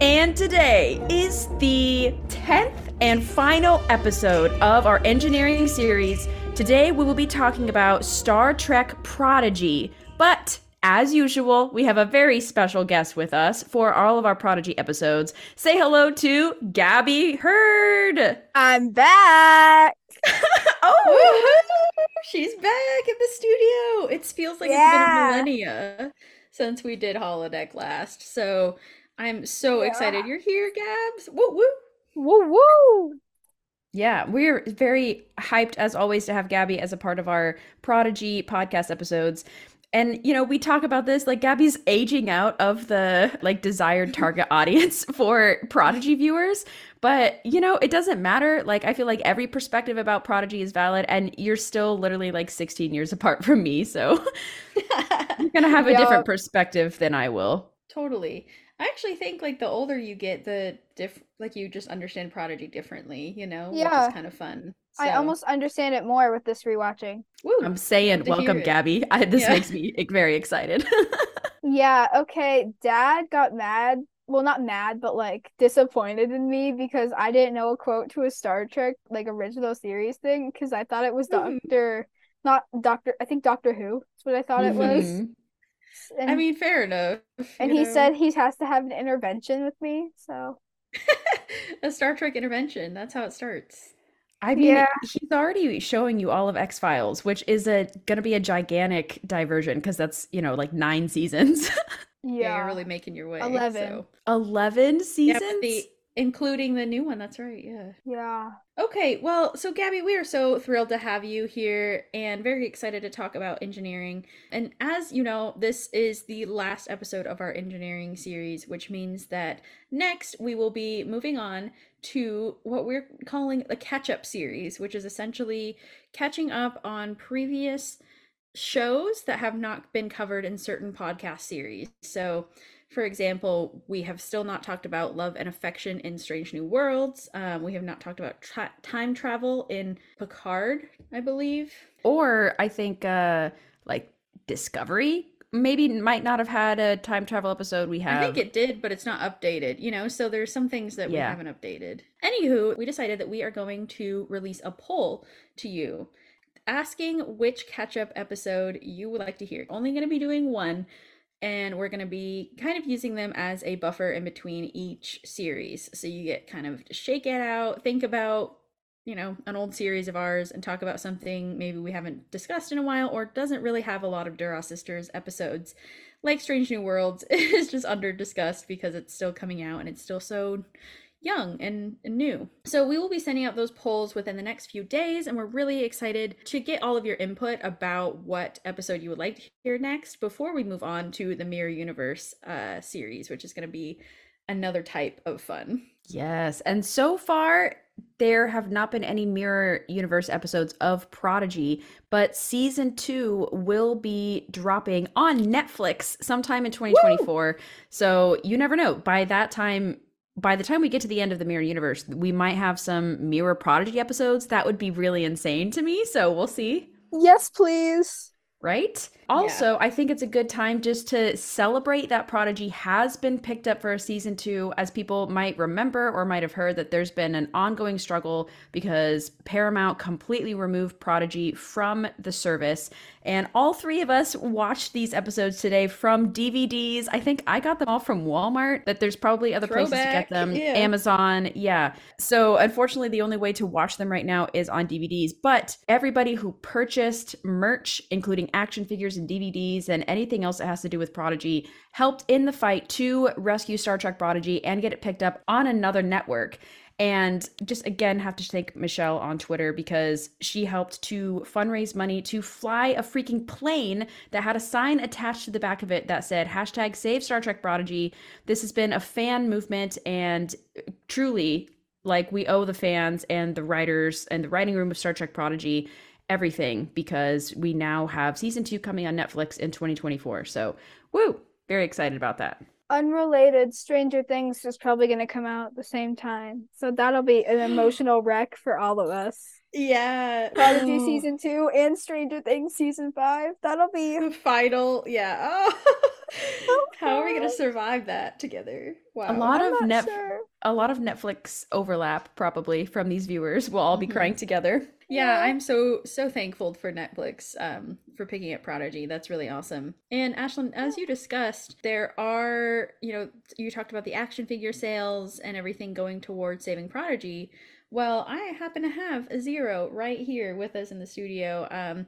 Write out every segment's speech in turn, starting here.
And today is the 10th and final episode of our engineering series. Today we will be talking about Star Trek Prodigy. But as usual, we have a very special guest with us for all of our Prodigy episodes. Say hello to Gabby Hurd. I'm back. oh, she's back in the studio. It feels like Yeah. it's been a millennia since we did holodeck last. So I'm so Yeah. excited you're here, Gabs. Woo woo. Woo woo. Yeah, we're very hyped as always to have Gabby as a part of our Prodigy podcast episodes. And you know, we talk about this like Gabby's aging out of the like desired target audience for Prodigy viewers, but you know, it doesn't matter. Like I feel like every perspective about Prodigy is valid and you're still literally like 16 years apart from me, so you're going to have a Yeah. different perspective than I will. totally. I actually think like the older you get, the diff like you just understand Prodigy differently, you know, which Yeah. is kind of fun. I almost understand it more with this rewatching. woo. I'm saying Love to hear welcome. Gabby. I, this Yeah. makes me very excited. Yeah, okay. Dad got mad. Well, not mad, but like disappointed in me because I didn't know a quote to a Star Trek like original series thing because I thought it was Mhm. Doctor, not Doctor, I think Doctor Who is what I thought it was. And, I mean, fair enough. and he know. said he has to have an intervention with me. So a Star Trek intervention. That's how it starts. I mean, Yeah. he's already showing you all of X Files, which is a going to be a gigantic diversion because that's you know like nine seasons, Yeah, yeah, you're really making your way. 11. So. eleven Yeah, seasons. but the including the new one. That's right. Yeah. yeah. Okay, well, so Gabby, we are so thrilled to have you here and very excited to talk about engineering. And as you know, this is the last episode of our engineering series, which means that next we will be moving on to what we're calling the catch up series, which is essentially catching up on previous shows that have not been covered in certain podcast series. So, for example, we have still not talked about love and affection in Strange New Worlds. Um, we have not talked about tra- time travel in Picard, I believe. or I think uh like Discovery maybe might not have had a time travel episode. We have I think it did, but it's not updated, you know? So there's some things that we haven't updated. Anywho, we decided that we are going to release a poll to you asking which catch up episode you would like to hear. Only going to be doing one, and we're going to be kind of using them as a buffer in between each series. So you get kind of to shake it out, think about you know, an old series of ours and talk about something maybe we haven't discussed in a while or doesn't really have a lot of Duras Sisters episodes. Like Strange New Worlds is just under discussed because it's still coming out and it's still so young and, and new. So we will be sending out those polls within the next few days and we're really excited to get all of your input about what episode you would like to hear next before we move on to the Mirror Universe uh, series, which is going to be another type of fun. Yes. And so far, there have not been any Mirror Universe episodes of Prodigy, but season two will be dropping on Netflix sometime in 2024. So you never know. By that time, by the time we get to the end of the Mirror Universe, we might have some Mirror Prodigy episodes. That would be really insane to me. So we'll see. Yes, please. Right? Also, I think it's a good time just to celebrate that Prodigy has been picked up for a season two, as people might remember or might have heard that there's been an ongoing struggle because Paramount completely removed Prodigy from the service. And all three of us watched these episodes today from DVDs. I think I got them all from Walmart, but there's probably other places to get them. yeah. Amazon, yeah. So unfortunately, the only way to watch them right now is on DVDs. But everybody who purchased merch, including action figures and DVDs and anything else that has to do with Prodigy, helped in the fight to rescue Star Trek Prodigy and get it picked up on another network. And just again, have to thank Michelle on Twitter because she helped to fundraise money to fly a freaking plane that had a sign attached to the back of it that said hashtag save Star Trek Prodigy. This has been a fan movement and truly like we owe the fans and the writers and the writing room of Star Trek Prodigy everything because we now have season two coming on Netflix in 2024. So, woo, very excited about that. Unrelated, Stranger Things is probably going to come out at the same time. So that'll be an emotional wreck for all of us. Yeah. Prodigy season two and Stranger Things season five. That'll be The final, yeah. Oh. How are we gonna survive that together? Wow. A lot I'm of Net- sure. a lot of Netflix overlap probably from these viewers. We'll all be Mhm. crying together. Yeah, Yeah. I'm so so thankful for Netflix um for picking up Prodigy. That's really awesome. And Ashlyn, as you discussed, there are, you know, you talked about the action figure sales and everything going towards saving Prodigy. Well, I happen to have a zero right here with us in the studio. Um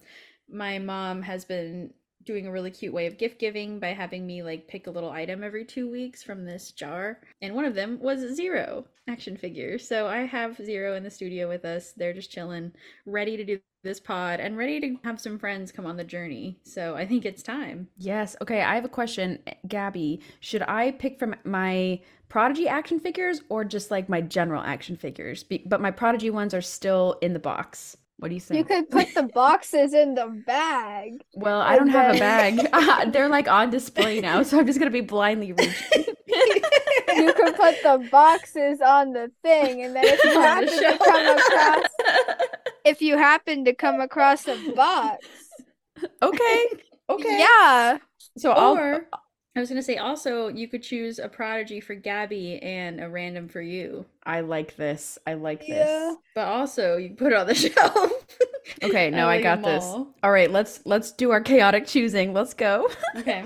my mom has been doing a really cute way of gift giving by having me like pick a little item every two weeks from this jar. And one of them was Zero action figure. So I have Zero in the studio with us. They're just chilling, ready to do this pod and ready to have some friends come on the journey. So I think it's time. Yes. Okay, I have a question, Gabby. Should I pick from my Prodigy action figures or just like my general action figures? Be- but my Prodigy ones are still in the box. What do you think? You could put the boxes in the bag. Well, I don't and have a then- bag. They're like on display now, so I'm just gonna be blindly reaching. You could put the boxes on the thing, and then if you happen to come across, if you happen to come across a box, okay. Okay. yeah, So I'll or I was gonna say also you could choose a prodigy for Gabby and a random for you. I like this. I like Yeah. this. But also you put it on the shelf. Okay, no, I like got 'em this. all. All right, let's let's do our chaotic choosing. Let's go. Okay.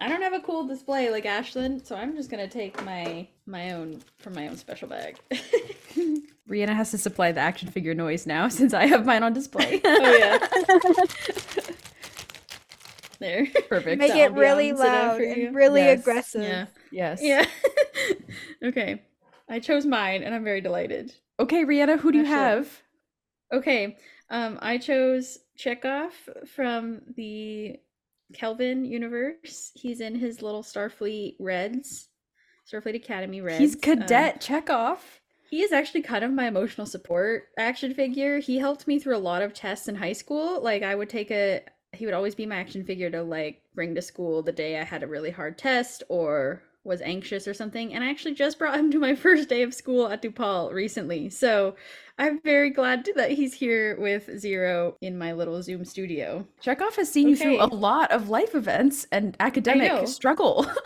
I don't have a cool display like Ashlyn, so I'm just gonna take my my own from my own special bag. Rhianna has to supply the action figure noise now since I have mine on display. oh yeah. There. Perfect. make it really loud and really Yes. aggressive. Yeah. Yes. Yeah. okay. I chose mine and I'm very delighted. Okay, Rhianna, who do you have? Okay. Um I chose Chekhov from the Kelvin universe. He's in his little Starfleet Reds. Starfleet Academy Reds. He's Um, Cadet Chekhov. He is actually kind of my emotional support action figure. He helped me through a lot of tests in high school. Like I would take a he would always be my action figure to like bring to school the day I had a really hard test or was anxious or something. And I actually just brought him to my first day of school at DePaul recently. So I'm very glad that he's here with Zero in my little Zoom studio. Chekhov has seen you through a lot of life events and academic struggle.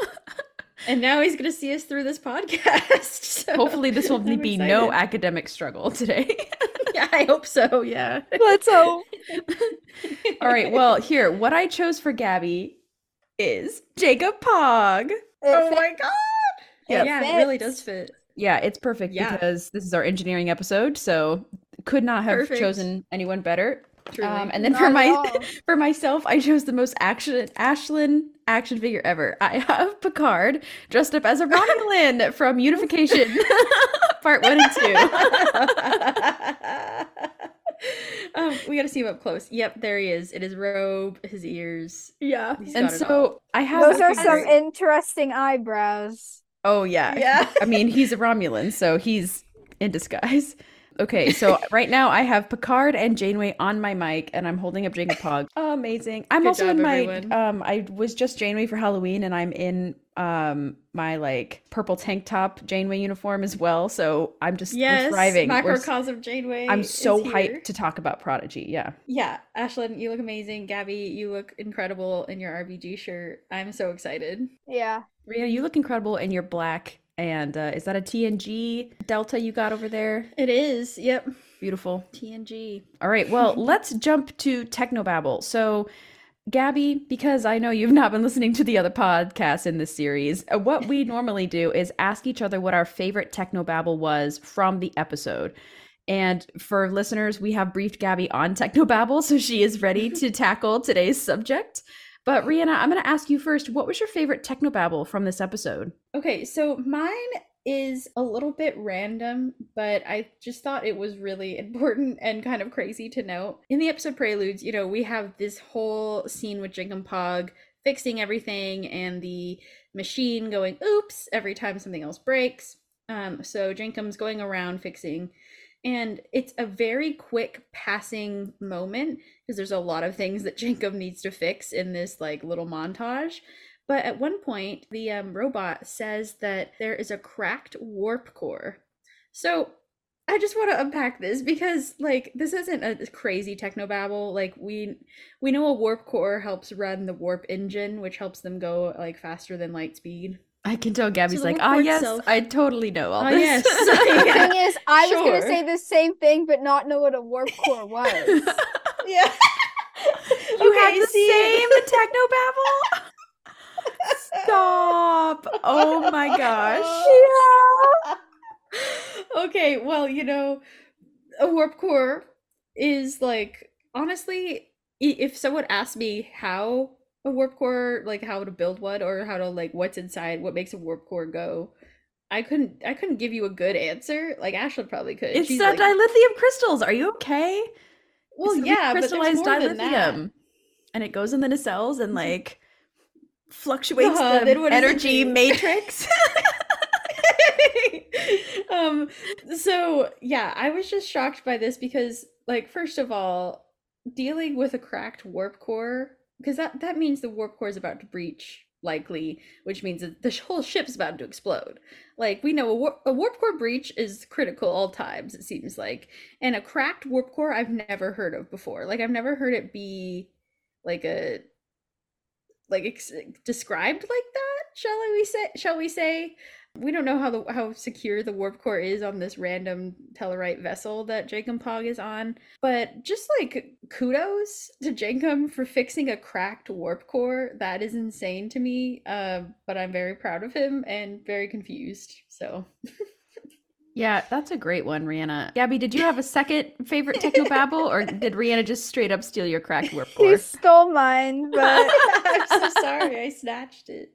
And now he's going to see us through this podcast. So Hopefully, this will I'm be no academic struggle today. Yeah, I hope so. Yeah. Let's hope. All right, well, here, what I chose for Gabby is Jankom Pog. oh It my god. Yep. Yeah, it really does fit. Yeah, it's perfect Yeah. because this is our engineering episode, so could not have Perfect. chosen anyone better. Truly. Um, and then Not for my for myself, I chose the most action Ashlyn action figure ever. I have Picard dressed up as a Romulan from Unification, part one and two. um, we got to see him up close. Yep, there he is. It is robe, his ears. Yeah. He's And got it all. so I have. Those are some interesting eyebrows. Oh yeah. Yeah. I mean, he's a Romulan, so he's in disguise. Okay, so right now I have Picard and Janeway on my mic, and I'm holding up Jankom Pog. Amazing. I'm Good also job, in my everyone. um. I was just Janeway for Halloween, and I'm in um my like purple tank top Janeway uniform as well. So I'm just we're Yes, thriving. We're Janeway. I'm is so here. hyped to talk about Prodigy. Yeah. Yeah, Ashlyn, you look amazing. Gabby, you look incredible in your RBG shirt. I'm so excited. Yeah. Ria, you look incredible in your black. And uh, is that a TNG Delta you got over there? It is. Yep. Beautiful. TNG. All right, well, let's jump to Technobabble. So, Gabby, because I know you've not been listening to the other podcasts in this series, uh, what we normally do is ask each other what our favorite Technobabble was from the episode. And for listeners, we have briefed Gabby on Technobabble, so she is ready to tackle today's subject. But Rhianna, I'm going to ask you first. What was your favorite Technobabble from this episode? Okay, so mine is a little bit random, but I just thought it was really important and kind of crazy to note. In the episode Preludes, you know, we have this whole scene with Jankom Pog fixing everything and the machine going oops every time something else breaks. Um, so Jankom's going around fixing, and it's a very quick passing moment because there's a lot of things that Jankom needs to fix in this like little montage. But at one point, the um, robot says that there is a cracked warp core. So I just want to unpack this because like this isn't a crazy technobabble. Like we we know a warp core helps run the warp engine, which helps them go like faster than light speed. I can tell Gabby's the like, ah, yes, itself- I totally know all Ah, this. yes. The thing is, I was gonna say the same thing, but not know what a warp core was. Yeah. you had the same the technobabble. Stop! Oh my gosh. Yeah. okay, well, you know, a warp core is like honestly, if someone asked me how a warp core, like how to build one or how to like what's inside, what makes a warp core go, I couldn't I couldn't give you a good answer. Like Ashlyn probably could. It's She's the like, dilithium crystals. Are you okay? well, It's yeah, crystallized more than that. dilithium, and it goes in the nacelles and like fluctuates Uh-huh, the then what does it energy matrix. um so yeah i was just shocked by this because like first of all dealing with a cracked warp core because that that means the warp core is about to breach likely which means that the whole ship's about to explode. Like we know a, war- a warp core breach is critical all times it seems like. And a cracked warp core i've never heard of before. Like i've never heard it be like a like ex- described like that shall we say shall we say we don't know how the how secure the warp core is on this random Tellarite vessel that Jankom Pog is on, but just like kudos to Jankom for fixing a cracked warp core. That is insane to me. Uh, but I'm very proud of him and very confused. So yeah, that's a great one, Rhianna. Gabby, did you have a second favorite Techno technobabble, or did Rhianna just straight up steal your cracked warp He stole mine, but I'm so sorry I snatched it.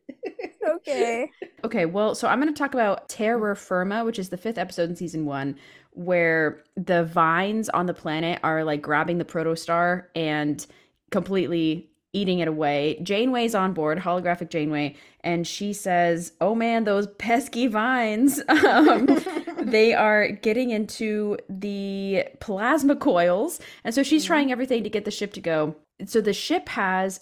okay. Okay, well, so I'm going to talk about Terra Firma, which is the fifth episode in season one, where the vines on the planet are like grabbing the protostar and completely eating it away. Janeway's on board, holographic Janeway, and she says, "Oh man, those pesky vines! Um, they are getting into the plasma coils, and so she's mm-hmm. trying everything to get the ship to go. So the ship has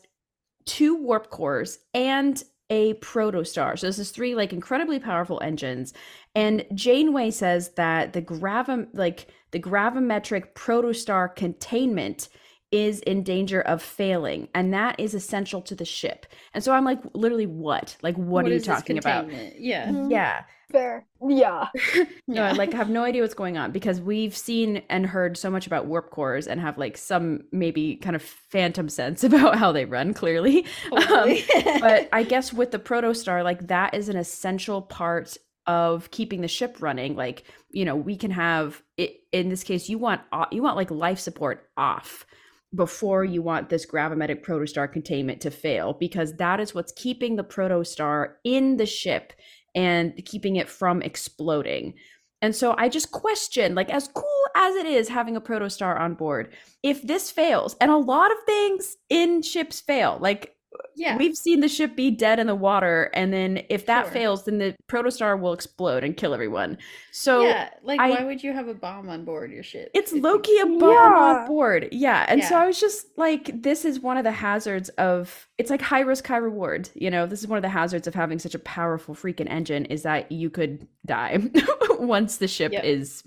two warp cores and a protostar. So this is three like incredibly powerful engines. And Janeway says that the gravi like the gravimetric protostar containment is in danger of failing and that is essential to the ship. And so I'm like literally what? Like what, are you talking about? containment? Yeah. Mhm. Yeah. Fair. Yeah. No, I like have no idea what's going on because we've seen and heard so much about warp cores and have like some maybe kind of phantom sense about how they run clearly. Um, but I guess with the protostar, like that is an essential part of keeping the ship running. Like, you know, we can have it in this case, you want you want like life support off before you want this gravimetric protostar containment to fail because that is what's keeping the protostar in the ship and keeping it from exploding. And so I just question, like, as cool as it is having a protostar on board, if this fails, and a lot of things in ships fail, like yeah. We've seen the ship be dead in the water, and then if that Sure. fails, then the protostar will explode and kill everyone. So yeah, like I- why would you have a bomb on board your ship? it's loki you- a bomb Yeah. on board. Yeah. And so I was just like, this is one of the hazards of it's like high risk, high reward. You know, this is one of the hazards of having such a powerful freaking engine is that you could die once the ship Yep. is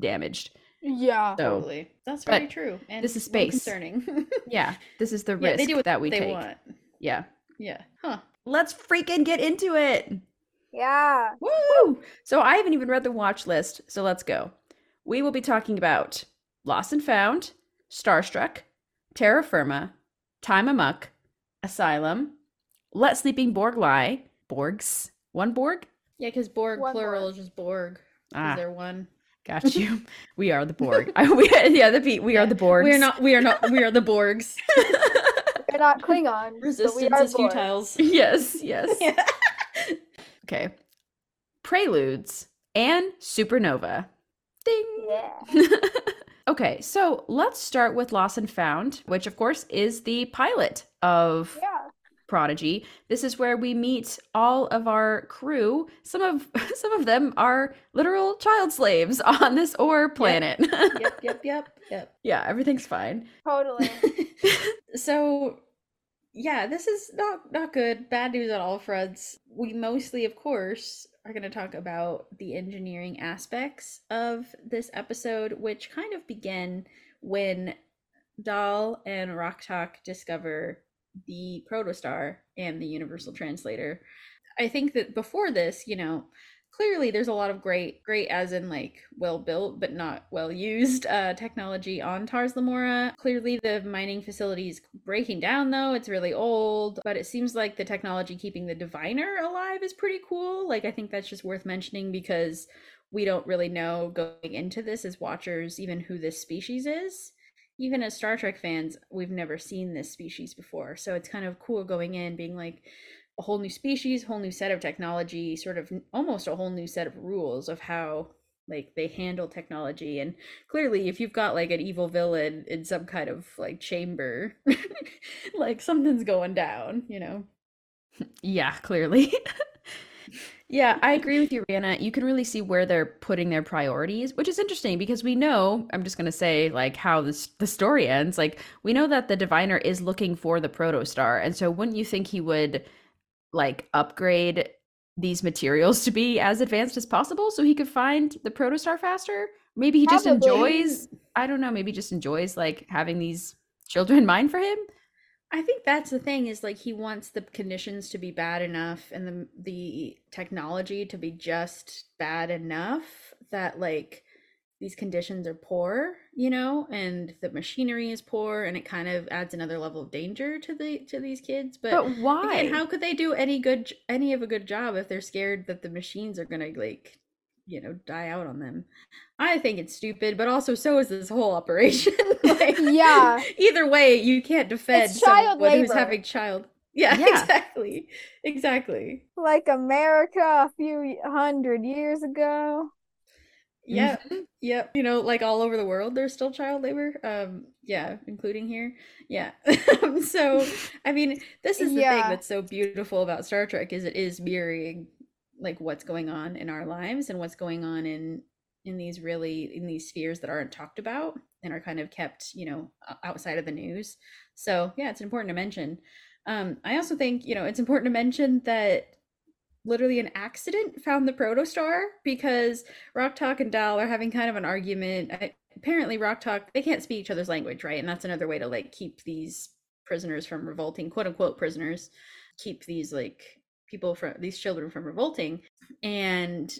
damaged. Yeah. So Totally. That's very true. And this is space. concerning. yeah, this is the yeah, risk they do what that we they take. want. Yeah. Yeah. Huh. Let's freaking get into it. Yeah. Woo! So I haven't even read the watch list, so let's go. We will be talking about Lost and Found, Starstruck, Terra Firma, Time Amok, Asylum, Let Sleeping Borg Lie, Borgs, one Borg? Yeah, because Borg One plural Borg. is just Borg. Is Ah, there one? got you. we are the Borg. I, we, yeah, the P, we are the Borgs. We are not. We are not. We are the Borgs. We're not Klingons. but we Resistance are is Borg. futile. yes, yes. Yeah. Okay. Preludes and Supernova. Ding. Yeah. okay, so let's start with Lost and Found, which of course is the pilot of Yeah. Prodigy. This is where we meet all of our crew. Some of some of them are literal child slaves on this ore planet. yep, yep, yep, yep. Yeah, everything's fine. Totally. so yeah, this is not not good. Bad news on all fronts. We mostly, of course, are going to talk about the engineering aspects of this episode, which kind of begin when Dal and Rok-Tahk discover the protostar and the universal translator. I think that before this, you know, clearly there's a lot of great great as in like well built but not well used uh, technology on Tars Lamora. Clearly the mining facility is breaking down though. It's really old, but it seems like the technology keeping the diviner alive is pretty cool. Like I think that's just worth mentioning because we don't really know going into this as watchers even who this species is even as Star Trek fans, we've never seen this species before. So it's kind of cool going in, being like a whole new species, whole new set of technology, sort of almost a whole new set of rules of how like they handle technology. And clearly, if you've got like an evil villain in some kind of like chamber, like something's going down, you know? Yeah, clearly. Yeah, I agree with you, Rhianna. You can really see where they're putting their priorities, which is interesting because we know, I'm just going to say like how this the story ends. Like we know that the diviner is looking for the protostar. And so wouldn't you think he would like upgrade these materials to be as advanced as possible so he could find the protostar faster? Maybe he just enjoys, I don't know, maybe just enjoys like having these children mine for him. I think that's the thing is like he wants the conditions to be bad enough and the the technology to be just bad enough that like these conditions are poor, you know, and the machinery is poor and it kind of adds another level of danger to the to these kids. But, But why? again, how could they do any good any of a good job if they're scared that the machines are going to like you know die out on them i think it's stupid but also so is this whole operation like, Yeah. either way you can't defend It's child someone who's having child yeah, Yeah. exactly exactly Like America a few hundred years ago. Yeah. Mhm. yep. You know like all over the world there's still child labor um yeah including here. Yeah. So i mean this is the thing that's so beautiful about star trek is it is mirroring like what's going on in our lives and what's going on in in these really in these spheres that aren't talked about and are kind of kept you know outside of the news. So yeah it's important to mention. Um i also think you know it's important to mention that literally an accident found the protostar because Rok-Tahk and Dal are having kind of an argument. Apparently, Rok-Tahk they can't speak each other's language, right? And that's another way to like keep these prisoners from revolting, quote unquote prisoners, keep these like people from these children from revolting. And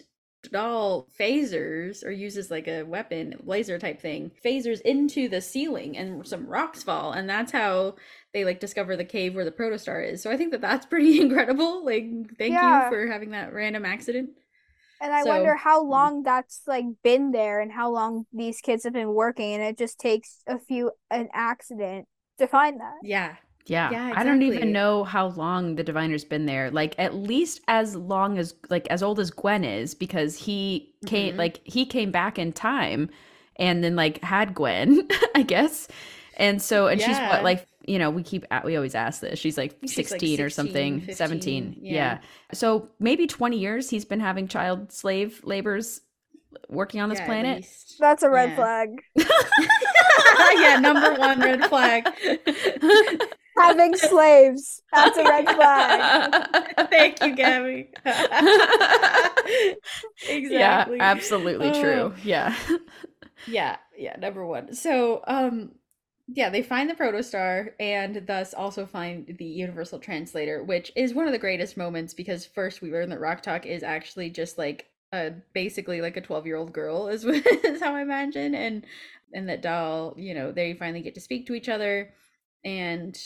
Dal phasers or uses like a weapon, laser type thing, phasers into the ceiling and some rocks fall. And that's how they like discover the cave where the protostar is. So I think that that's pretty incredible. Like, thank Yeah. you for having that random accident. And I So- wonder how Mm. long that's like been there and how long these kids have been working and it just takes a few an accident to find that. Yeah. Yeah. Yeah, I don't even know how long the diviner's been there. Like at least as long as like as old as Gwen is because he came Mhm. like he came back in time and then like had Gwen, I guess. And so and she's what like you know, we keep a- we always ask this. She's like think she's, 16 or something, 16, 17. Yeah. yeah. So maybe 20 years he's been having child slave labors working on this Yeah, planet. That's a red Yeah. flag. yeah, number one red flag. Having slaves. That's a red flag. Thank you, Gabby. exactly. Yeah, absolutely Oh. true. Yeah. Yeah, yeah, number one. So, um, yeah, they find the protostar and thus also find the universal translator, which is one of the greatest moments because first we learn that Rok-Tahk is actually just like a basically like a 12 year old girl is, is how I imagine and and that Dal, you know, they finally get to speak to each other and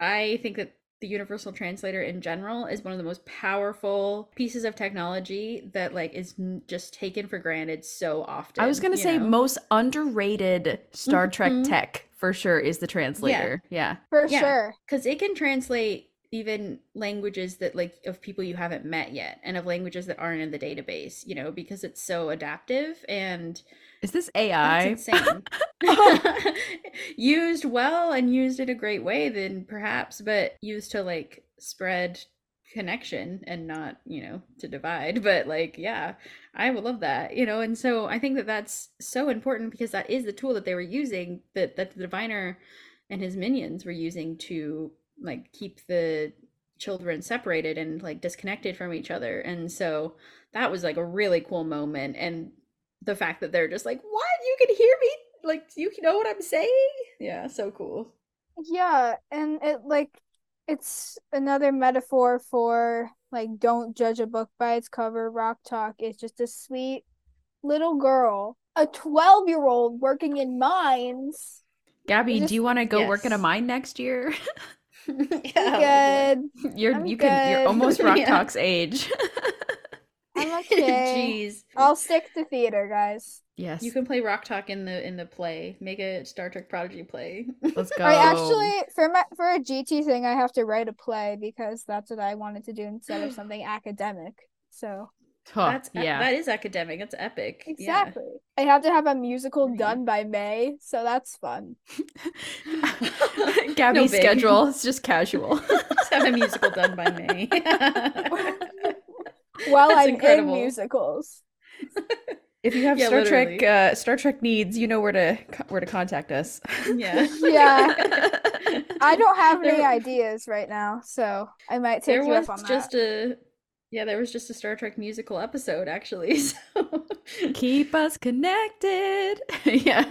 I think that the universal translator in general is one of the most powerful pieces of technology that like is n- just taken for granted so often. I was going to say know? most underrated Star Trek Mhm. tech for sure is the translator. Yeah. For Yeah. sure. because it can translate even languages that like of people you haven't met yet and of languages that aren't in the database you know because it's so adaptive and Is this AI? that's insane oh. used well and used in a great way then perhaps but used to like spread connection and not you know to divide but like yeah i would love that you know and so i think that that's so important because that is the tool that they were using that that the diviner and his minions were using to like keep the children separated and like disconnected from each other and so that was like a really cool moment and the fact that they're just like what you can hear me like you know what i'm saying yeah so cool Yeah, and it like it's another metaphor for like don't judge a book by its cover. Rok-Tahk is just a sweet little girl, a 12-year-old working in mines. Gabby, just- do you want to go work in a mine next year? yeah Good. You're I'm you can you're almost Rock Yeah. Talk's age. I'm okay. jeez I'll stick to theater, guys. yes. you can play Rok-Tahk in the in the play make a star trek prodigy play Let's go. I actually for my for a GT thing I have to write a play because that's what I wanted to do instead of something academic. So Huh, that's e- yeah. that is academic that's epic Yeah. exactly. I have to have a musical Right. done by May, so that's fun. Gabby's big. schedule is just casual. Just have a musical done by me While That's I'm incredible. in musicals. if you have Yeah, Star Trek uh, Star Trek needs, you know where to where to contact us. yeah Yeah. I don't have any ideas right now, so I might take there you was up on just a yeah there was just a star trek musical episode actually so Keep us connected. yeah.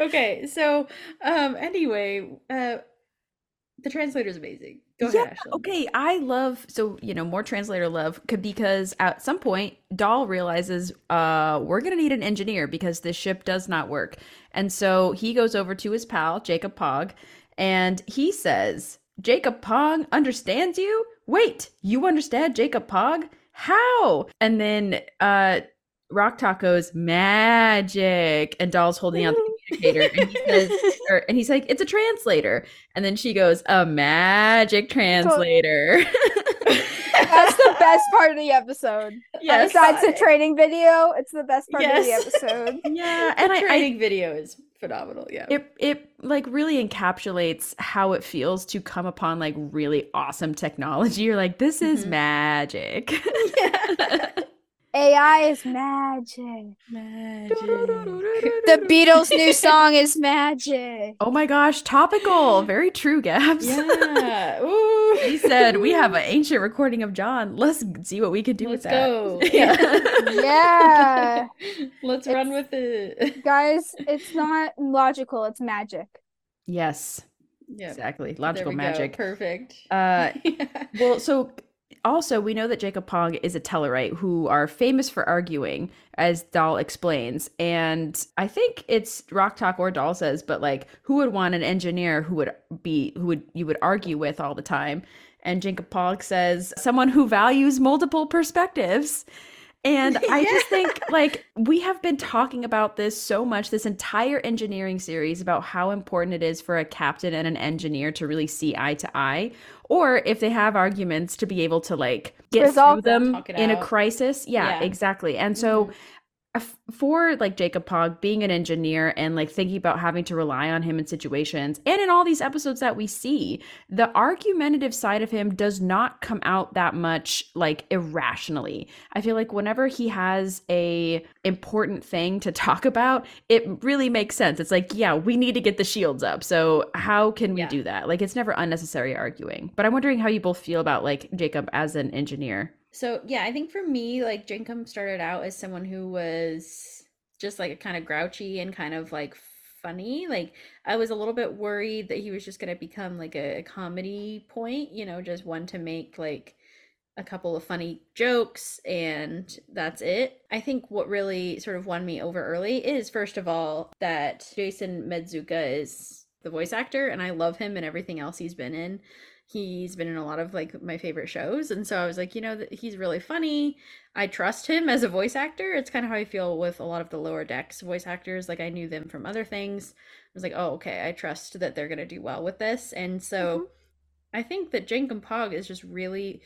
okay so um anyway uh the is amazing go Yeah, ahead. Okay, I love so you know more translator love because at some point Dal realizes uh we're gonna need an engineer because this ship does not work, and so he goes over to his pal Jankom Pog, and he says Jankom Pog understands you. Wait, you understand Jankom Pog? How? And then uh Rock Taco's magic, and Dal's holding out the communicator, and he says, or, and he's like, "It's a translator." And then she goes, "A magic translator." That's the best part of the episode. yes Besides the training video, it's the best part Yes. of the episode. yeah, and I, I training video is phenomenal yeah it it like really encapsulates how it feels to come upon like really awesome technology. You're like, this is Mhm. magic. AI is magic. magic The Beatles' new song is magic. oh my gosh, topical. Very true, Gabs. yeah Ooh. he said we have an ancient recording of John. Let's see what we can do let's with that. go Yeah. Yeah. let's run with it Guys, it's not logical, it's magic. yes, yeah exactly. Logical we go. magic. perfect Uh, yeah. Well, so also we know that Jankom Pog is a Tellarite who are famous for arguing, as Dal explains. And I think it's Rok-Tahk or Dal says, but like, who would want an engineer who would be who would you would argue with all the time? And Jankom Pog says, someone who values multiple perspectives. And I just think like we have been talking about this so much this entire engineering series about how important it is for a captain and an engineer to really see eye to eye or if they have arguments to be able to like get Resolve through them in a crisis. Yeah, Yeah. exactly. And so Mhm. For like Jankom Pog being an engineer and like thinking about having to rely on him in situations and in all these episodes that we see, the argumentative side of him does not come out that much like irrationally. I feel like whenever he has a important thing to talk about, it really makes sense. It's like, yeah, we need to get the shields up. So how can we Yeah. do that? Like it's never unnecessary arguing. But I'm wondering how you both feel about like Jankom as an engineer. So yeah, I think for me, like Jankom started out as someone who was just like kind of grouchy and kind of like funny. Like I was a little bit worried that he was just gonna become like a, a comedy point, you know, just one to make like a couple of funny jokes and that's it. I think what really sort of won me over early is first of all that Jason Mantzoukas is the voice actor and I love him and everything else he's been in. He's been in a lot of like my favorite shows and so i was like you know he's really funny. I trust him as a voice actor. It's kind of how i feel with a lot of the lower decks voice actors like i knew them from other things. I was like oh okay i trust that they're going to do well with this. And so mm-hmm. i think that Jankom Pog is just really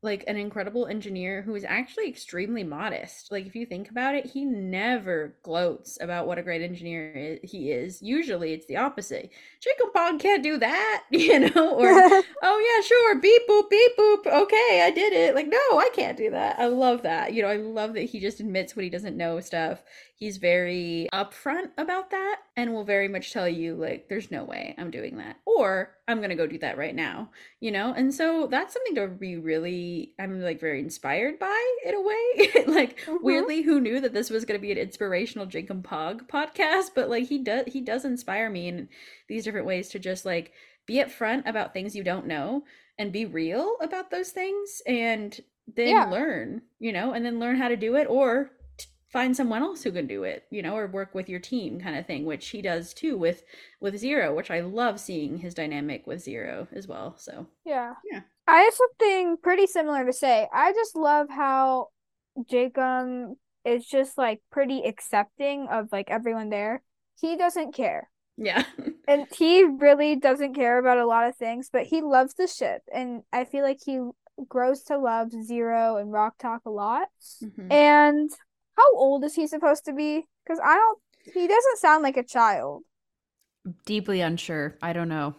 like an incredible engineer who is actually extremely modest. Like if you think about it, he never gloats about what a great engineer he is. Usually it's the opposite. Jankom Pog can't do that, you know, or oh yeah, sure, beep boop beep boop. Okay, I did it. Like no, I can't do that. I love that. You know, I love that he just admits when he doesn't know stuff he's very upfront about that and will very much tell you like there's no way i'm doing that or i'm gonna go do that right now you know and so that's something to be really i'm like very inspired by in a way like mm-hmm. weirdly who knew that this was gonna be an inspirational Jankom Pog podcast but like he does he does inspire me in these different ways to just like be upfront about things you don't know and be real about those things and then yeah. learn you know and then learn how to do it or find someone else who can do it you know or work with your team kind of thing which he does too with with zero which i love seeing his dynamic with zero as well so. Yeah. Yeah. I have something pretty similar to say. I just love how Jankom is just like pretty accepting of like everyone there. He doesn't care. Yeah. And he really doesn't care about a lot of things but he loves the ship and i feel like he grows to love zero and Rok-Tahk a lot. Mm-hmm. and how old is he supposed to be? Because I don't. He doesn't sound like a child. Deeply unsure. I don't know.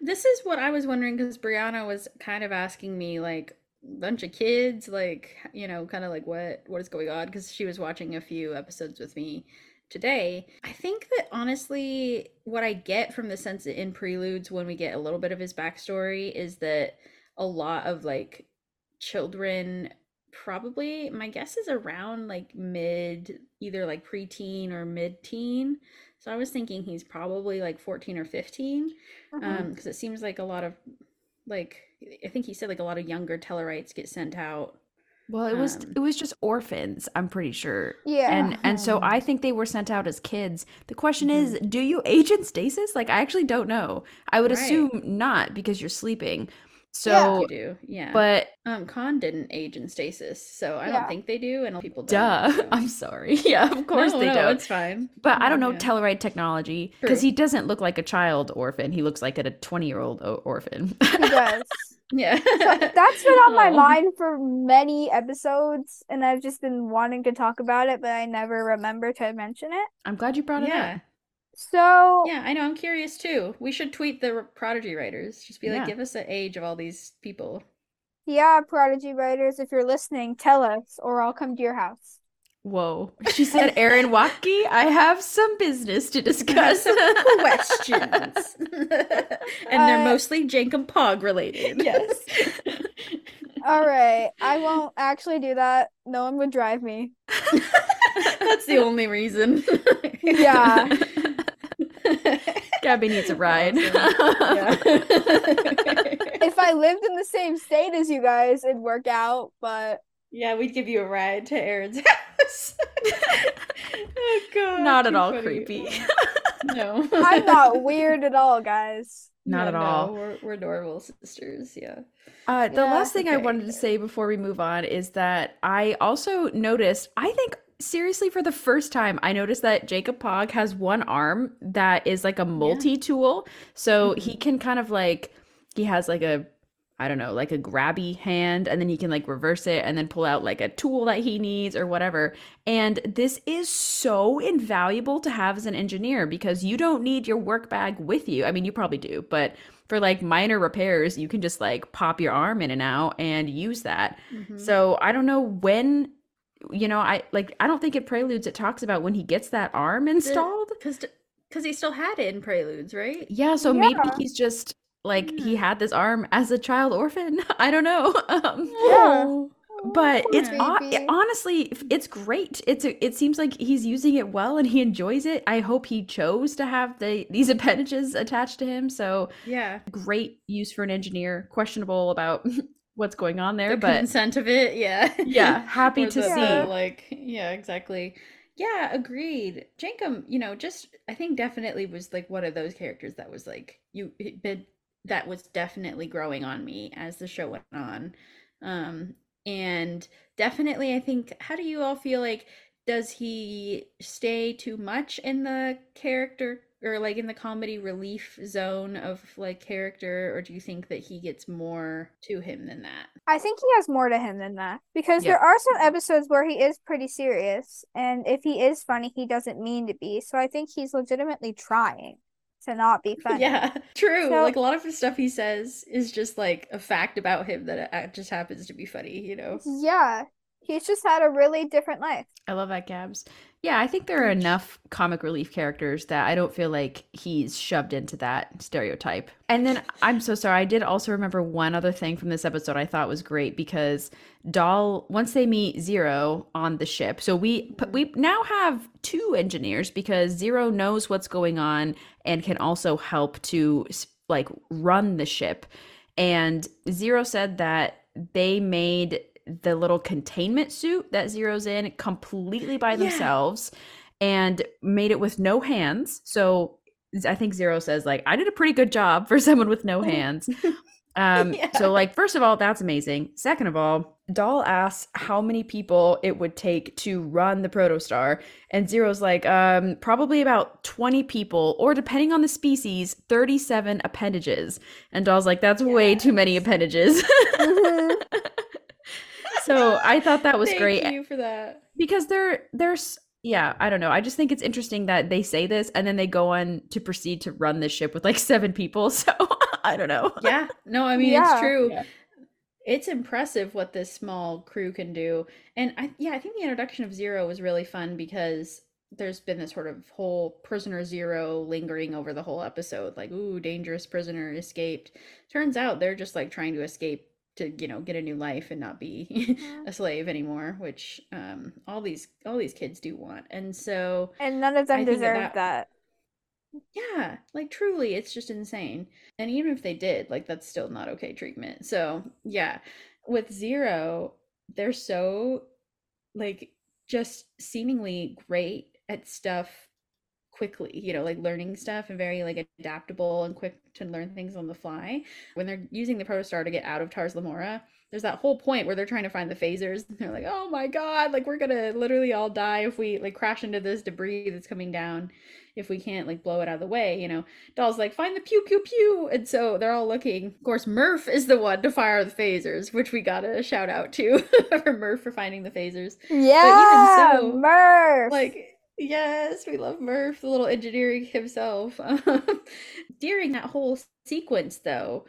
This is what I was wondering because Brianna was kind of asking me like bunch of kids like you know kind of like what what is going on because she was watching a few episodes with me today i think that honestly what i get from the sense in preludes when we get a little bit of his backstory is that a lot of like children probably my guess is around like mid either like preteen or mid-teen. So i was thinking he's probably like 14 or 15 mm-hmm. um because it seems like a lot of like i think he said like a lot of younger tellarites get sent out well it was um, it was just orphans i'm pretty sure. Yeah. And and so i think they were sent out as kids. The question mm-hmm. is do you age in stasis? Like i actually don't know. I would right. assume not because you're sleeping so yeah. you do, yeah. But um, Khan didn't age in stasis, so I yeah. don't think they do, and people don't. Duh, so. I'm sorry. Yeah, of course no, they no, don't. It's fine. But I don't know yeah. Tellarite technology because he doesn't look like a child orphan. He looks like a 20 year old orphan. He does. yeah, so that's been on my mind for many episodes, and I've just been wanting to talk about it, but I never remember to mention it. I'm glad you brought it up. So yeah, I know. I'm curious too. We should tweet the Prodigy writers. Just be like, yeah. give us the age of all these people. Yeah, Prodigy writers, if you're listening, tell us, or I'll come to your house. Whoa. She said, Aaron Waltke, I have some business to discuss. questions. and they're uh, mostly Jankom Pog related. Yes. All right. I won't actually do that. No one would drive me. That's the only reason. yeah. Gabby needs a ride. if I lived in the same state as you guys, it'd work out, but yeah, we'd give you a ride to Aaron's house. oh god. Not at all funny. creepy. no. I'm not weird at all, guys. Not at no, all. We're, we're adorable sisters. Yeah. Uh, the yeah, last thing okay. I wanted to say before we move on is that I also noticed, I think seriously for the first time i noticed that Jankom Pog has one arm that is like a multi-tool. So mm-hmm. he can kind of like he has like a i don't know like a grabby hand and then he can like reverse it and then pull out like a tool that he needs or whatever. And this is so invaluable to have as an engineer because you don't need your work bag with you. I mean you probably do but for like minor repairs you can just like pop your arm in and out and use that. Mm-hmm. so i don't know when you know, I like I don't think it preludes it talks about when he gets that arm installed because because he still had it in preludes, right? Yeah, so yeah. maybe he's just like yeah. he had this arm as a child orphan. I don't know. Um, yeah. But it's it, honestly, it's great. It's a, it seems like he's using it well and he enjoys it. I hope he chose to have the these appendages attached to him. So yeah, great use for an engineer. Questionable about what's going on there, the but consent of it, yeah, yeah, happy to see. The, like, yeah, exactly. Yeah, agreed. Jankom, you know, just I think definitely was like one of those characters that was like you been that was definitely growing on me as the show went on. Um, and definitely, I think, how do you all feel like does he stay too much in the character or like in the comedy relief zone of like character or do you think that he gets more to him than that I think he has more to him than that because Yeah. there are some episodes where he is pretty serious, and if he is funny, he doesn't mean to be. So I think he's legitimately trying to not be funny. yeah true So- like a lot of the stuff he says is just like a fact about him that it just happens to be funny you know Yeah. He's just had a really different life. I love that, Gabs. Yeah, I think there are enough comic relief characters that I don't feel like he's shoved into that stereotype. And then I'm so sorry. I did also remember one other thing from this episode I thought was great because Dal, once they meet Zero on the ship, so we we now have two engineers because Zero knows what's going on and can also help to like run the ship. And Zero said that they made the little containment suit that Zero's in completely by Yeah. themselves and made it with no hands. So I think Zero says like I did a pretty good job for someone with no hands. Um Yeah. so like first of all that's amazing. Second of all, Dal asks how many people it would take to run the Protostar and Zero's like um probably about 20 people or depending on the species 37 appendages. And Dal's like that's way too many appendages. Mhm. So I thought that was Thank great. Thank you for that. Because they're there's yeah i don't know. I just think it's interesting that they say this and then they go on to proceed to run this ship with like seven people. So i don't know. Yeah. No i mean Yeah. it's true. Yeah. it's impressive what this small crew can do. And i yeah i think the introduction of zero was really fun because there's been this sort of whole prisoner zero lingering over the whole episode. Like ooh dangerous prisoner escaped. Turns out they're just like trying to escape to you know get a new life and not be a slave anymore which um all these all these kids do want and so and none of them I deserve that- that. yeah, like truly, it's just insane. And even if they did, like that's still not okay treatment. So, yeah, with Zero, they're so like just seemingly great at stuff quickly, you know, like learning stuff and very like adaptable and quick to learn things on the fly. When they're using the protostar to get out of Tars Lamora, there's that whole point where they're trying to find the phasers. And they're like, oh my god, like we're gonna literally all die if we like crash into this debris that's coming down if we can't like blow it out of the way, you know. Dal's like, find the pew pew pew. And so they're all looking. Of course, Murf is the one to fire the phasers, which we gotta shout out to for Murf for finding the phasers. Yeah, so, Murf. Like, yes, we love Murf, the little engineering himself. During that whole sequence, though,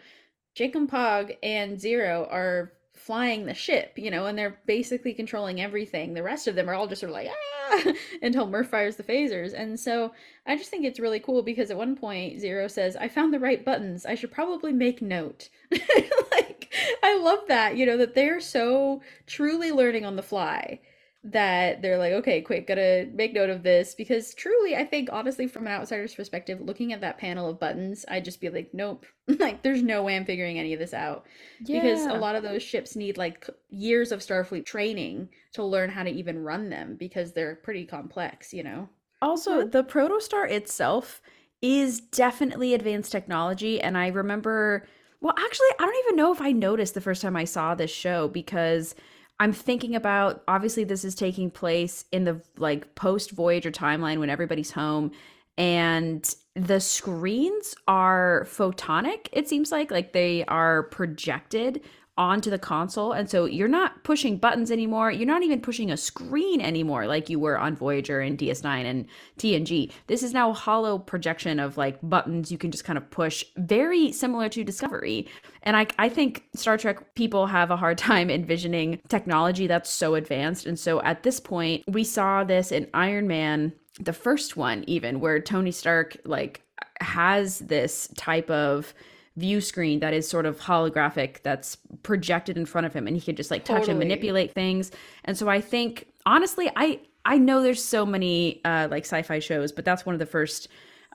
Jankom Pog and Zero are flying the ship, you know, and they're basically controlling everything. The rest of them are all just sort of like, ah, until Murf fires the phasers. And so I just think it's really cool because at one point, Zero says, I found the right buttons. I should probably make note. like, I love that, you know, that they're so truly learning on the fly that they're like, okay, quick, gotta make note of this. Because truly, I think, honestly, from an outsider's perspective, looking at that panel of buttons, I'd just be like, nope, like, there's no way I'm figuring any of this out. Because a lot of those ships need like years of Starfleet training to learn how to even run them because they're pretty complex, you know? Also, the Protostar itself is definitely advanced technology. And I remember, well, actually, I don't even know if I noticed the first time I saw this show because I'm thinking about obviously, this is taking place in the like post Voyager timeline when everybody's home. And the screens are photonic, it seems like, like they are projected onto the console. And so you're not pushing buttons anymore. You're not even pushing a screen anymore like you were on Voyager and DS9 and TNG. This is now a hollow projection of like buttons you can just kind of push, very similar to Discovery. And I, I think Star Trek people have a hard time envisioning technology that's so advanced. And so at this point, we saw this in Iron Man, the first one, even where Tony Stark like has this type of view screen that is sort of holographic that's projected in front of him and he can just like touch and manipulate things and so i think honestly i i know there's so many uh like sci-fi shows but that's one of the first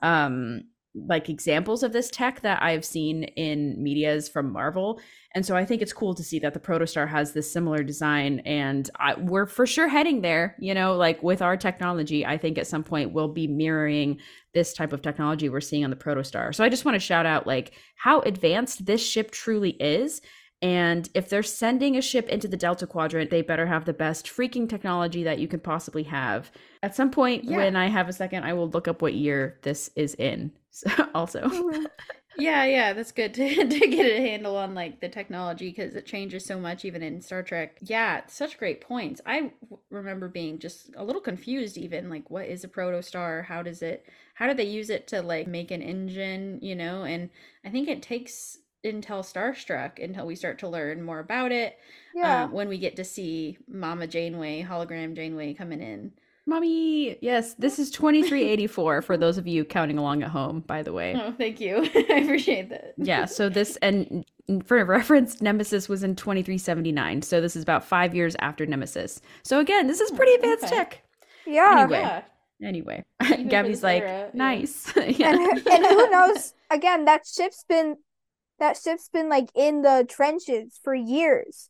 um like examples of this tech that I've seen in medias from Marvel. And so I think it's cool to see that the Protostar has this similar design and I, we're for sure heading there, you know, like with our technology, I think at some point we'll be mirroring this type of technology we're seeing on the Protostar. So I just want to shout out like how advanced this ship truly is and if they're sending a ship into the Delta Quadrant, they better have the best freaking technology that you can possibly have. At some point, Yeah. when I have a second, I will look up what year this is in. So, also, Mhm. Yeah, yeah, that's good to, to get a handle on like the technology because it changes so much even in Star Trek. Yeah, such great points. I w- remember being just a little confused even like what is a protostar? How does it how do they use it to like make an engine, you know? And I think it takes until Starstruck until we start to learn more about it. Yeah. uh, when we get to see Mama Janeway, hologram Janeway coming in. Mommy, yes, this is 2384 for those of you counting along at home, by the way. Oh, thank you. I appreciate that. Yeah, so this, and for reference, Nemesis was in 2379. So this is about five years after Nemesis. So again, this is pretty Oh, advanced okay. tech. yeah. Anyway. Yeah. Anyway, Even Gabby's like, era, nice. yeah. And, and who knows? Again, that ship's been that ship's been like in the trenches for years.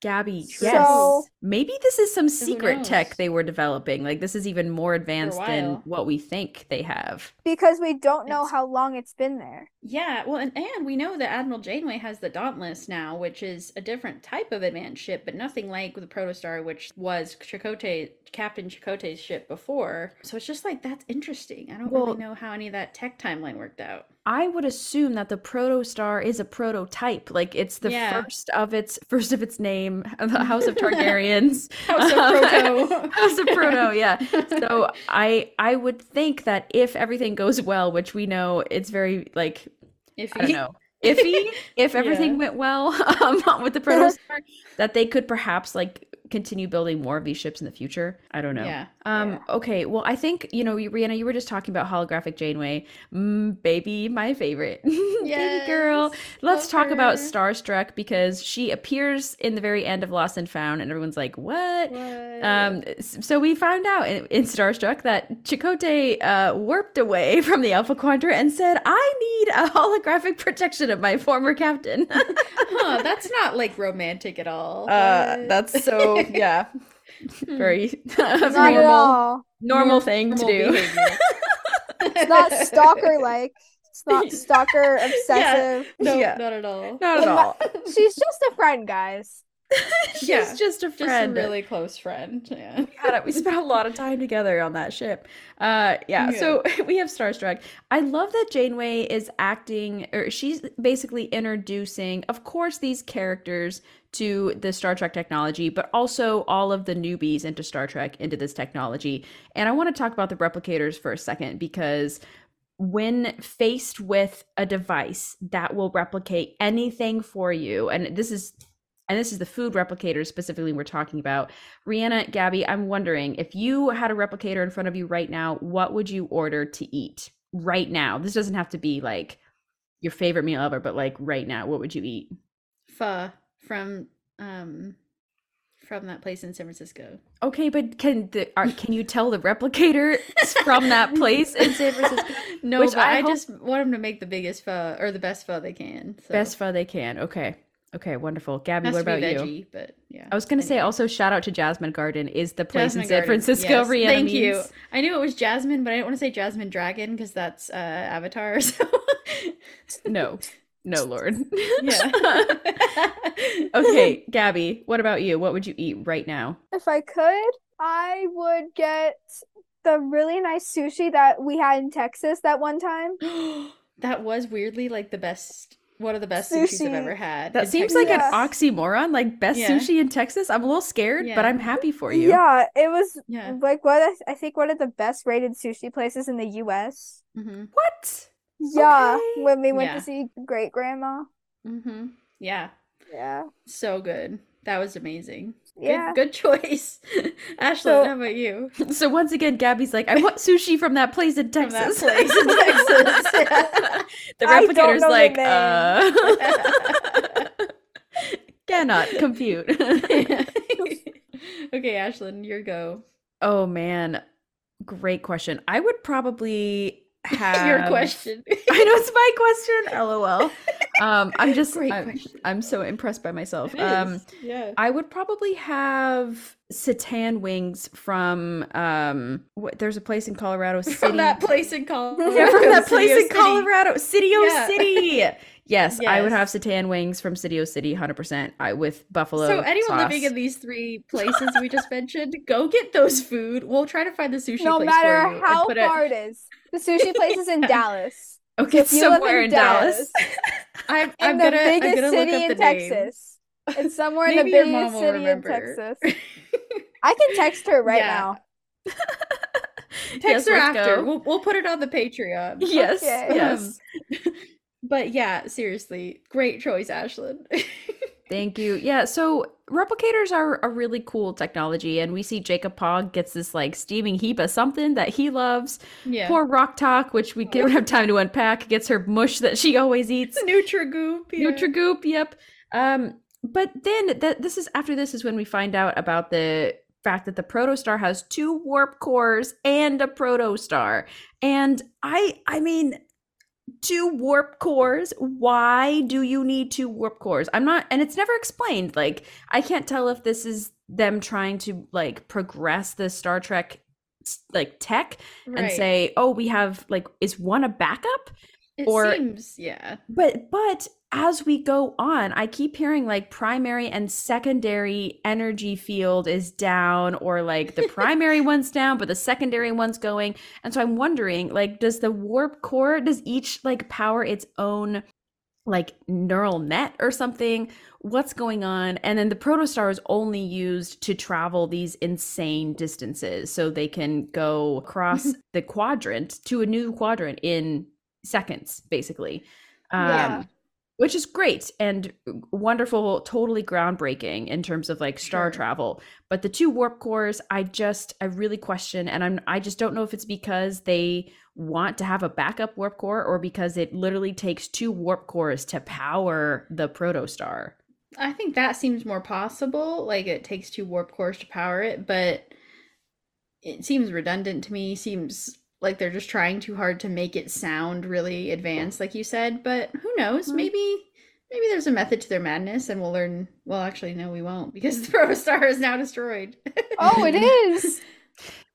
Gabby, So- yes. Maybe this is some secret tech they were developing. Like this is even more advanced than what we think they have. Because we don't know It's- how long it's been there. Yeah, well, and, and we know that Admiral Janeway has the Dauntless now, which is a different type of advanced ship, but nothing like the Protostar, which was Chakotay, Captain Chakotay's ship before. So it's just like that's interesting. I don't Well- really know how any of that tech timeline worked out. I would assume that the protostar is a prototype. Like it's the Yeah. first of its first of its name, the House of Targaryens. House of Proto. House of Proto, yeah. So I I would think that if everything goes well, which we know it's very like If I don't know. Iffy, if everything Yeah. went well um, with the protostar, that they could perhaps like continue building more of these ships in the future. I don't know. Yeah. Um. Yeah. Okay. Well, I think you know, Rhianna, you were just talking about holographic Janeway, mm, baby, my favorite, baby girl. Let's talk about. Starstruck because she appears in the very end of Lost and Found, and everyone's like, "What?" What? Um, so we found out in, in Starstruck that Chakotay uh, warped away from the Alpha Quadrant and said, "I need a holographic protection of my former captain." huh, that's not like romantic at all. uh, that's so yeah, very hmm. Not at normal all. normal thing to do. It's not stalker like. It's not stalker obsessive. No, Yeah. not at all. Not at all. She's just a friend, guys. She's Yeah, just a Just a friend. really close friend. Yeah. God, we spent a lot of time together on that ship. Uh, yeah, so we have Starstruck. I love that Janeway is acting, or she's basically introducing, of course, these characters to the Star Trek technology, but also all of the newbies into Star Trek into this technology. And I want to talk about the replicators for a second because when faced with a device that will replicate anything for you, and this is and this is the food replicator specifically we're talking about. Rhianna, Gabby, I'm wondering if you had a replicator in front of you right now, what would you order to eat right now? This doesn't have to be like your favorite meal ever, but like right now, what would you eat? Pho from um from that place in San Francisco. Okay, but can the are, can you tell the replicator from that place in San Francisco? No, Which but I I, hope- just want them to make the biggest pho or the best pho they can. So. Best pho they can. Okay. Okay, wonderful. Gabby, what to be about you? veggie, but yeah. I was gonna say also shout out to Jasmine Garden is the place Jasmine in San Garden, Francisco yes. Thank you. I knew it was Jasmine, but I didn't want to say Jasmine Dragon because that's uh Avatar. So No. No, Lord. yeah. okay, Gabby, what about you? What would you eat right now? If I could, I would get the really nice sushi that we had in Texas that one time. that was weirdly like the best one of the best sushis I've ever had. That seems Texas. like Yeah. an oxymoron, like best Yeah. sushi in Texas. I'm a little scared, but I'm happy for you. Yeah, it was Yeah. like what I, I think one of the best rated sushi places in the US. hmm What? Yeah, Okay. when we went Yeah. to see great grandma. hmm Yeah. Yeah. So good. That was amazing. Yeah. Good, good choice. Ashlyn, So- how about you? So once again, Gabby's like, I want sushi from that place in From that Texas. place in Texas. the replicator's know the like, uh, cannot compute. okay, Ashlyn, your go. oh man, great question. I would probably have Your question. I know it's my question. LOL. Um, I'm just Great I'm, question. I'm so impressed by myself. It Um, is, yeah. I would probably have satan wings from um. What, there's a place in Colorado City. From that place in Colorado. yeah, from that place Studio in City. Colorado, Citio Yeah. City. Yes, I would have satan wings from Citio City, hundred percent. I with buffalo. So anyone sauce. living in these three places we just mentioned, go get those food. We'll try to find the sushi no place matter for you. how put it- far it is. The sushi place is in Dallas. okay, if you live somewhere in in Dallas. I'm, In I'm the gonna, I'm biggest gonna city in the name. Texas. It's somewhere in the biggest will city in. Texas. I can text her right Yeah. now. Text Yes, her after. go. We'll, we'll put it on the Patreon. Yes, Okay. yes. Um, but yeah, seriously, great choice, Ashlyn. Thank you. Yeah, so replicators are a really cool technology, and we see Jankom Pog gets this like steaming heap of something that he loves. yeah. Poor Rok-Tahk, which we don't have time to unpack, gets her mush that she always eats. Nutrigoop. Yeah. Nutrigoop, yep. Um, but then that this is after this is when we find out about the fact that the protostar has two warp cores and a protostar. And I I mean two warp cores. Why do you need two warp cores? I'm not and it's never explained. Like I can't tell if this is them trying to like progress the Star Trek like tech and say, "Oh, we have like is one a backup?" it or- seems, yeah. But but as we go on, I keep hearing like primary and secondary energy field is down or like the primary one's down but the secondary one's going. And so I'm wondering like does the warp core does each like power its own like neural net or something? What's going on? And then the protostar is only used to travel these insane distances so they can go across the quadrant to a new quadrant in seconds basically. Um Yeah. Which is great and wonderful, totally groundbreaking in terms of like star Sure. travel. But the two warp cores, I just I really question and I'm I just don't know if it's because they want to have a backup warp core or because it literally takes two warp cores to power the protostar. I think that seems more possible. Like it takes two warp cores to power it, but it seems redundant to me. Seems like they're just trying too hard to make it sound really advanced, like you said. But who knows? Mhm. Maybe maybe there's a method to their madness, and we'll learn. Well, actually, no, we won't because the protostar is now destroyed. Oh, it is.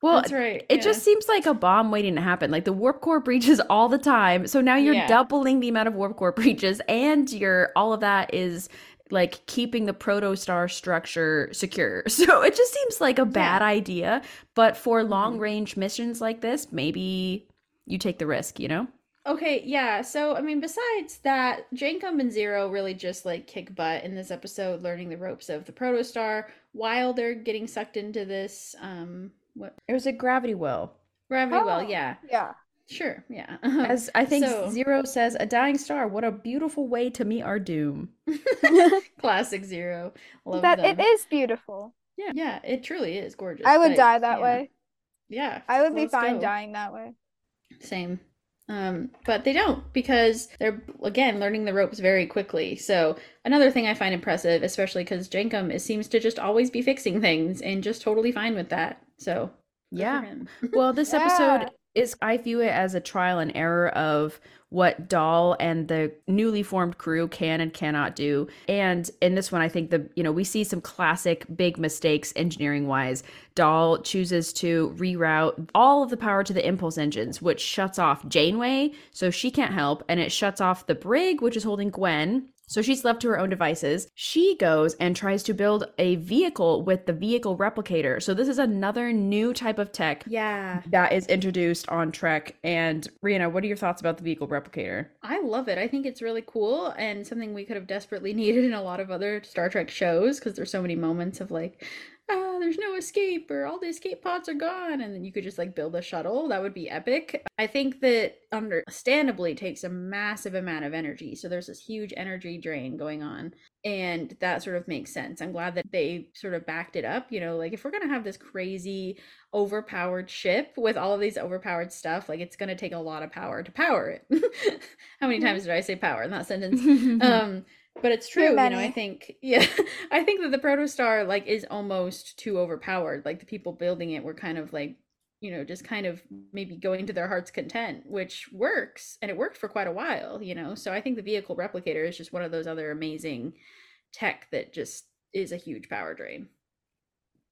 Well, That's right. it yeah. just seems like a bomb waiting to happen. Like the warp core breaches all the time. So now you're Yeah. doubling the amount of warp core breaches and you're all of that is like keeping the protostar structure secure. So it just seems like a bad idea, but for long range missions like this, maybe you take the risk, you know? Okay, yeah. So, I mean, besides that, Jankom and Zero really just like kick butt in this episode, learning the ropes of the protostar while they're getting sucked into this um what It was a gravity well. gravity well. Oh. Yeah, Yeah. Sure, yeah. As I think So- Zero says, a dying star, what a beautiful way to meet our doom. classic Zero. Love that them. it is beautiful. Yeah, yeah. It truly is gorgeous. I would but, die that yeah. way. Yeah, I would be fine go. dying that way. Same. Um, but they don't because they're again learning the ropes very quickly. So another thing I find impressive, especially because Jankom is, seems to just always be fixing things and just totally fine with that. So Yeah. Well, this Yeah. episode is I view it as a trial and error of what Dal and the newly formed crew can and cannot do. And in this one, I think the you know we see some classic big mistakes engineering wise. Dal chooses to reroute all of the power to the impulse engines, which shuts off Janeway, so she can't help, and it shuts off the brig, which is holding Gwen. So she's left to her own devices. She goes and tries to build a vehicle with the vehicle replicator. So this is another new type of tech Yeah, that is introduced on Trek. And Rhianna, what are your thoughts about the vehicle replicator? I love it. I think it's really cool and something we could have desperately needed in a lot of other Star Trek shows because there's so many moments of like, ah, there's no escape or all the escape pods are gone, and then you could just like build a shuttle. That would be epic. I think that understandably takes a massive amount of energy, so there's this huge energy drain going on. And that sort of makes sense. I'm glad that they sort of backed it up. You know, like if we're going to have this crazy, overpowered ship with all of these overpowered stuff, like it's going to take a lot of power to power it. How many times did I say power in that sentence? um but it's true you know i think yeah i think that the protostar like is almost too overpowered like the people building it were kind of like you know, just kind of maybe going to their heart's content, which works and it worked for quite a while, you know. So I think the vehicle replicator is just one of those other amazing tech that just is a huge power drain.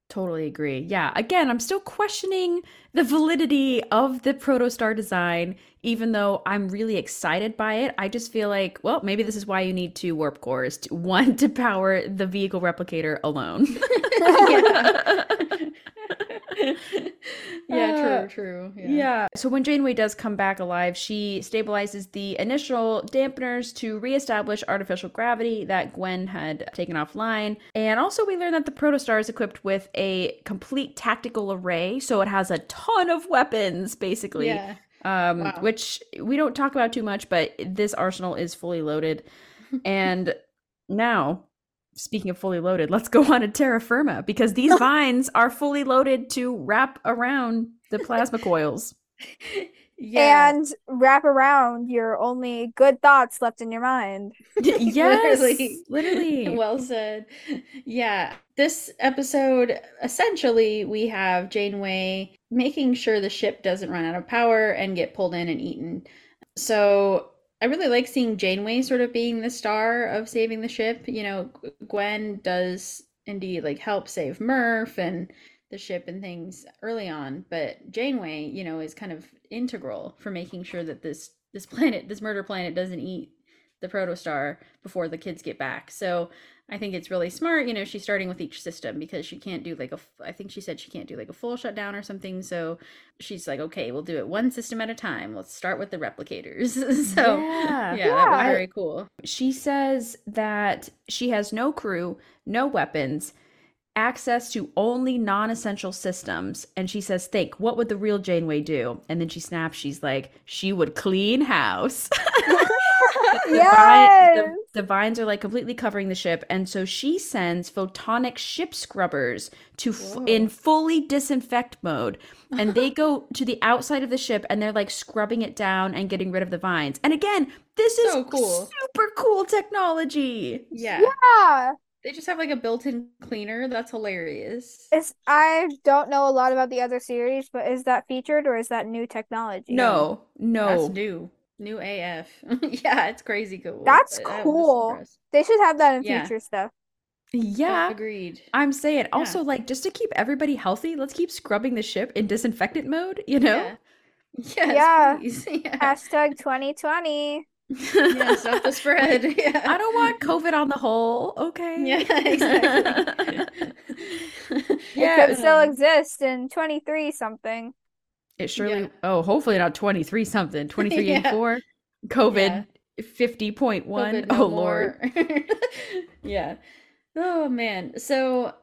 Totally agree. Yeah. Again, I'm still questioning the validity of the protostar design, even though I'm really excited by it. I just feel like, well, maybe this is why you need two warp cores to, one to power the vehicle replicator alone. yeah, Uh, true, true. Yeah. Yeah. So when Janeway does come back alive, she stabilizes the inertial dampeners to reestablish artificial gravity that Gwen had taken offline. And also, we learn that the Protostar is equipped with a complete tactical array. So it has a ton of weapons, basically. Yeah. Um, Wow. which we don't talk about too much, but this arsenal is fully loaded. and now, speaking of fully loaded, let's go on to terra firma because these vines are fully loaded to wrap around the plasma coils. Yeah. And wrap around your only good thoughts left in your mind. yes, Literally. literally. well said. Yeah. This episode, essentially, we have Janeway making sure the ship doesn't run out of power and get pulled in and eaten. So I really like seeing Janeway sort of being the star of saving the ship. You know, Gwen does indeed like help save Murf and the ship and things early on, but Janeway, you know, is kind of integral for making sure that this this planet, this murder planet doesn't eat the protostar before the kids get back. So I think it's really smart. You know, she's starting with each system because she can't do like a, I think she said she can't do like a full shutdown or something. So she's like, okay, we'll do it one system at a time. Let's start with the replicators. so Yeah. yeah, that was Yeah. very cool. She says that she has no crew, no weapons, access to only non essential systems. And she says, Think, what would the real Janeway do? And then she snaps, she's like, She would clean house. The vi- yes. the, the vines are like completely covering the ship, and so she sends photonic ship scrubbers to f- in fully disinfect mode, and they go to the outside of the ship and they're like scrubbing it down and getting rid of the vines. And again, this is So cool. super cool technology. Yeah. yeah. They just have like a built-in cleaner. That's hilarious. It's I don't know a lot about the other series, but is that featured or is that new technology? No, no, That's new. New AF. yeah, it's crazy cool. That's I- I was cool. They should have that in Yeah. future stuff. yeah. Agreed. I'm saying also like just to keep everybody healthy, let's keep scrubbing the ship in disinfectant mode. You know. Yeah. Yes, Yeah. Yeah. Hashtag 2020. yeah, stop the spread. Yeah. I don't want COVID on the whole. Okay. Yeah, exactly. It could still exist in 23 something. It surely. Yeah. Oh, hopefully not twenty three something. 23 Yeah. four. COVID fifty point one. COVID, Oh lord. yeah. Oh man. So,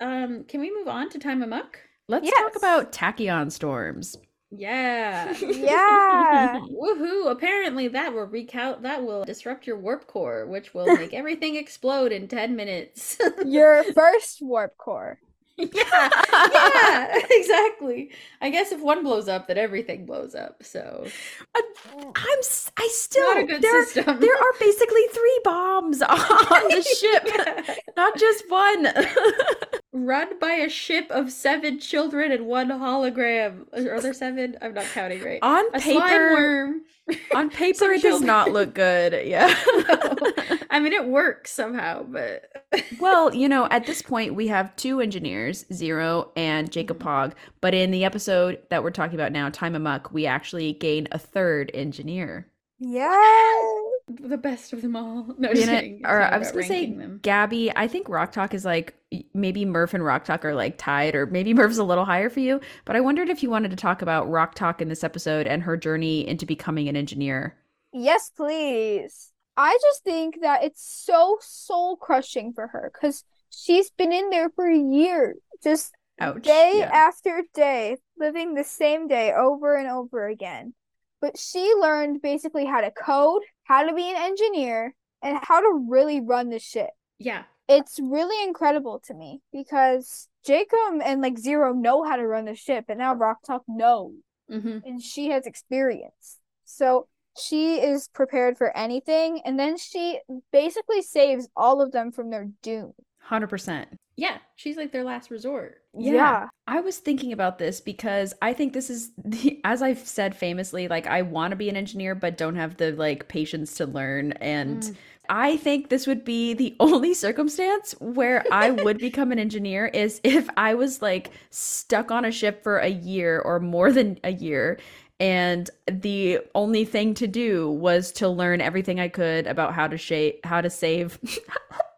um, can we move on to time amok? Let's talk about tachyon storms. Yeah. Yeah. Woohoo! Apparently that will recount that will disrupt your warp core, which will make everything explode in ten minutes. Your first warp core. yeah, yeah, exactly. I guess if one blows up, then everything blows up. So Uh, I'm. I still. not a good there, system. there are basically three bombs on the ship, Yeah. not just one. Run by a ship of seven children and one hologram. Are there seven? I'm not counting right. on A paper, on paper, it does not look good. Yeah. I mean, it works somehow, but well, you know, at this point, we have two engineers, Zero and Jankom Mm-hmm. Pog. But in the episode that we're talking about now, Time Amok, we actually gain a third engineer. Yes. the best of them all. No, In just it- or I was gonna say them. Gabby. I think Rok-Tahk is like maybe Murf and Rok-Tahk are like tied, or maybe Murf's a little higher for you. But I wondered if you wanted to talk about Rok-Tahk in this episode and her journey into becoming an engineer. Yes, please. I just think that it's so soul crushing for her because she's been in there for years, just Ouch. day Yeah. after day, living the same day over and over again. But she learned basically how to code, how to be an engineer, and how to really run the ship. Yeah. It's really incredible to me because Jankom and like Zero know how to run the ship, and now Rok-Tahk knows hmm and she has experience. So she is prepared for anything, and then she basically saves all of them from their doom. Hundred percent. Yeah, she's like their last resort. Yeah. I was thinking about this because I think this is the as I've said famously, like I want to be an engineer but don't have the like patience to learn and Mm. I think this would be the only circumstance where I would become an engineer is if I was like stuck on a ship for a year or more than a year and the only thing to do was to learn everything I could about how to shave how to save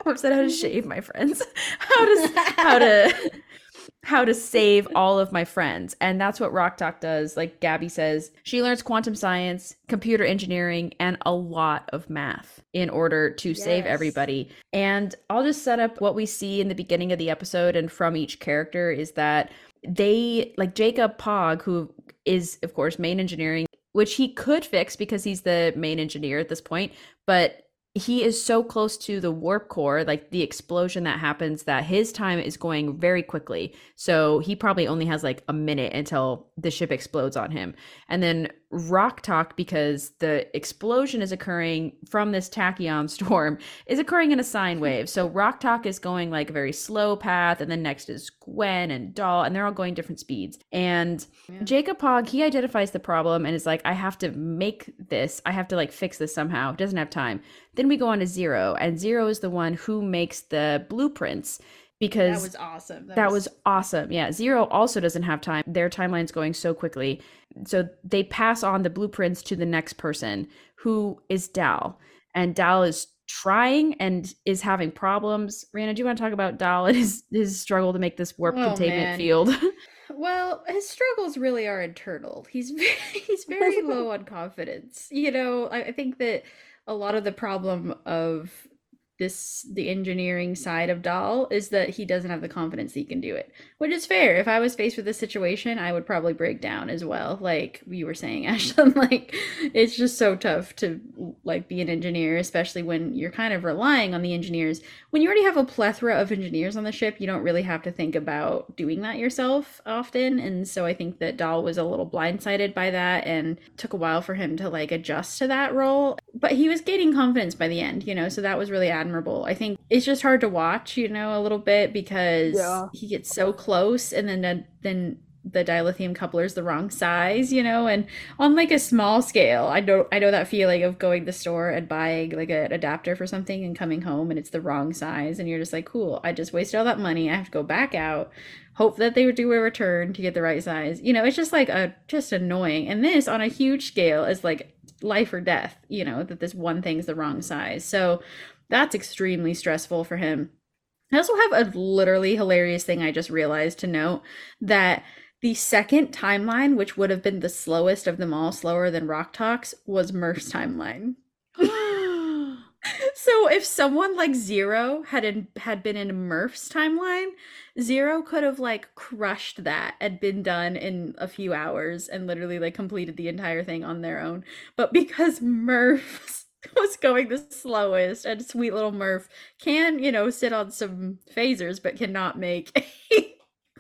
I said how to shave my friends. How to how to how to save all of my friends. And that's what Rok-Tahk does. Like Gabby says, she learns quantum science, computer engineering, and a lot of math in order to save everybody. And I'll just set up what we see in the beginning of the episode and from each character is that they, like Jankom Pog, who is, of course, main engineering, which he could fix because he's the main engineer at this point, but he is so close to the warp core, like the explosion that happens, that his time is going very quickly. So he probably only has like a minute until the ship explodes on him. And then Rok-Tahk, because the explosion is occurring from this tachyon storm, is occurring in a sine wave. So Rok-Tahk is going like a very slow path, and then next is Gwen and Dal, and they're all going different speeds. And Yeah. Jankom Pog, he identifies the problem and is like, I have to make this, I have to like fix this somehow. Doesn't have time. Then we go on to Zero, and Zero is the one who makes the blueprints because That was awesome. that was awesome. Yeah, Zero also doesn't have time. Their timeline's going so quickly. So they pass on the blueprints to the next person who is Dal. And Dal is trying and is having problems. Rhianna, do you want to talk about Dal and his, his struggle to make this warp Oh, containment man. field? Well, his struggles really are internal. He's very, he's very low on confidence. You know, I, I think that a lot of the problem of this the engineering side of Dal is that he doesn't have the confidence he can do it, which is fair. If I was faced with this situation, I would probably break down as well. Like you were saying, Ashlyn, like it's just so tough to like be an engineer, especially when you're kind of relying on the engineers. When you already have a plethora of engineers on the ship, you don't really have to think about doing that yourself often. And so I think that Dal was a little blindsided by that and took a while for him to like adjust to that role. But he was gaining confidence by the end, you know, so that was really admirable. I think it's just hard to watch, you know, a little bit because Yeah. he gets so close and then then the dilithium coupler is the wrong size, you know, and on like a small scale, I know I know that feeling of going to the store and buying like an adapter for something and coming home and it's the wrong size and you're just like, cool, I just wasted all that money. I have to go back out, hope that they would do a return to get the right size. You know, it's just like a just annoying. And this on a huge scale is like life or death, you know, that this one thing's the wrong size. So that's extremely stressful for him. I also have a literally hilarious thing I just realized to note that the second timeline, which would have been the slowest of them all, slower than Rok-Tahk's, was Murf's timeline. so if someone like Zero had in, had been in Murf's timeline, Zero could have like crushed that and been done in a few hours and literally like completed the entire thing on their own. But because Murf was going the slowest and sweet little Murf can, you know, sit on some phasers but cannot make a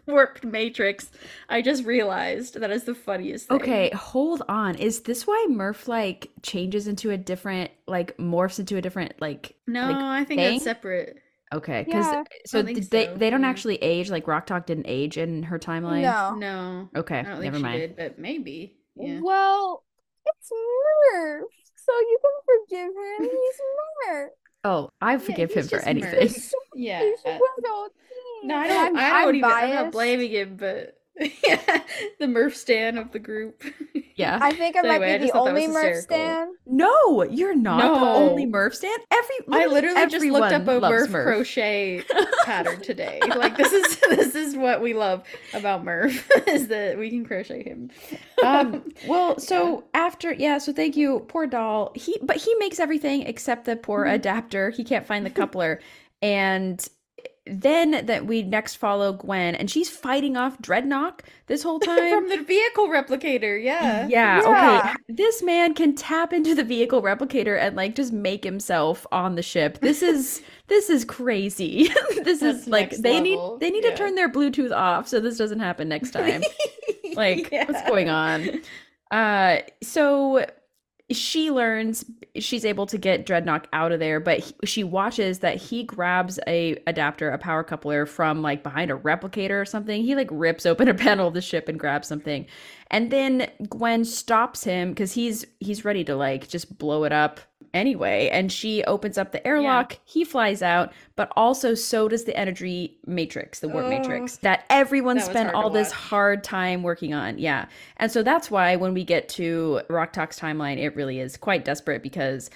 warped matrix, I just realized that is the funniest thing. Okay, hold on. Is this why Murf like changes into a different like morphs into a different like No, like, I think thing? that's separate. Okay, because Yeah. so I think did they they don't yeah. actually age like Rok-Tahk didn't age in her timeline. No. No. Okay, I don't think never she mind. did, but maybe. Yeah. Well, it's Murf, so you can forgive him. He's Murf. Oh, I forgive he's him for just anything. Murf. Yeah. He's a good old thing. No, I don't. I'm, I don't I'm even. I'm not blaming him, but yeah, the Murf stan of the group. Yeah. I think I So might anyway, be the thought that was only Murf hysterical. stan. No, you're not the only Murf stand. Every I literally just looked up a loves Murf, crochet pattern today. Like this is this is what we love about Murf is that we can crochet him. um well so after yeah so thank you poor Dal he but he makes everything except the poor Mhm. adapter he can't find the coupler and then that we next follow gwen and she's fighting off Drednok this whole time from the vehicle replicator. Yeah. yeah, Yeah. okay this man can tap into the vehicle replicator and like just make himself on the ship this is this is crazy this That's is like they level, need they need yeah. to turn their bluetooth off so this doesn't happen next time like what's going on uh so she learns she's able to get Drednok out of there but he, she watches that he grabs a adapter a power coupler from like behind a replicator or something. He like rips open a panel of the ship and grabs something. And then gwen stops him because he's he's ready to like just blow it up anyway and she opens up the airlock yeah. he flies out but also so does the energy matrix the warp oh, matrix that everyone that spent all this hard time working on yeah and so that's why when we get to Rok-Tahk's timeline it really is quite desperate because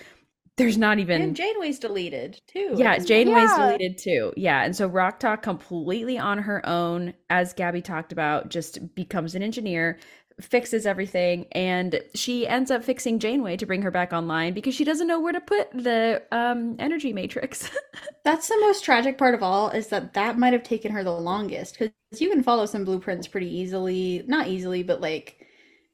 there's not even and Janeway's deleted too. Yeah, Janeway's yeah. deleted too. Yeah, and so Rok-Tahk completely on her own, as Gabby talked about, just becomes an engineer fixes everything and she ends up fixing Janeway to bring her back online because she doesn't know where to put the um, energy matrix. That's the most tragic part of all is that that might have taken her the longest because you can follow some blueprints pretty easily, not easily, but like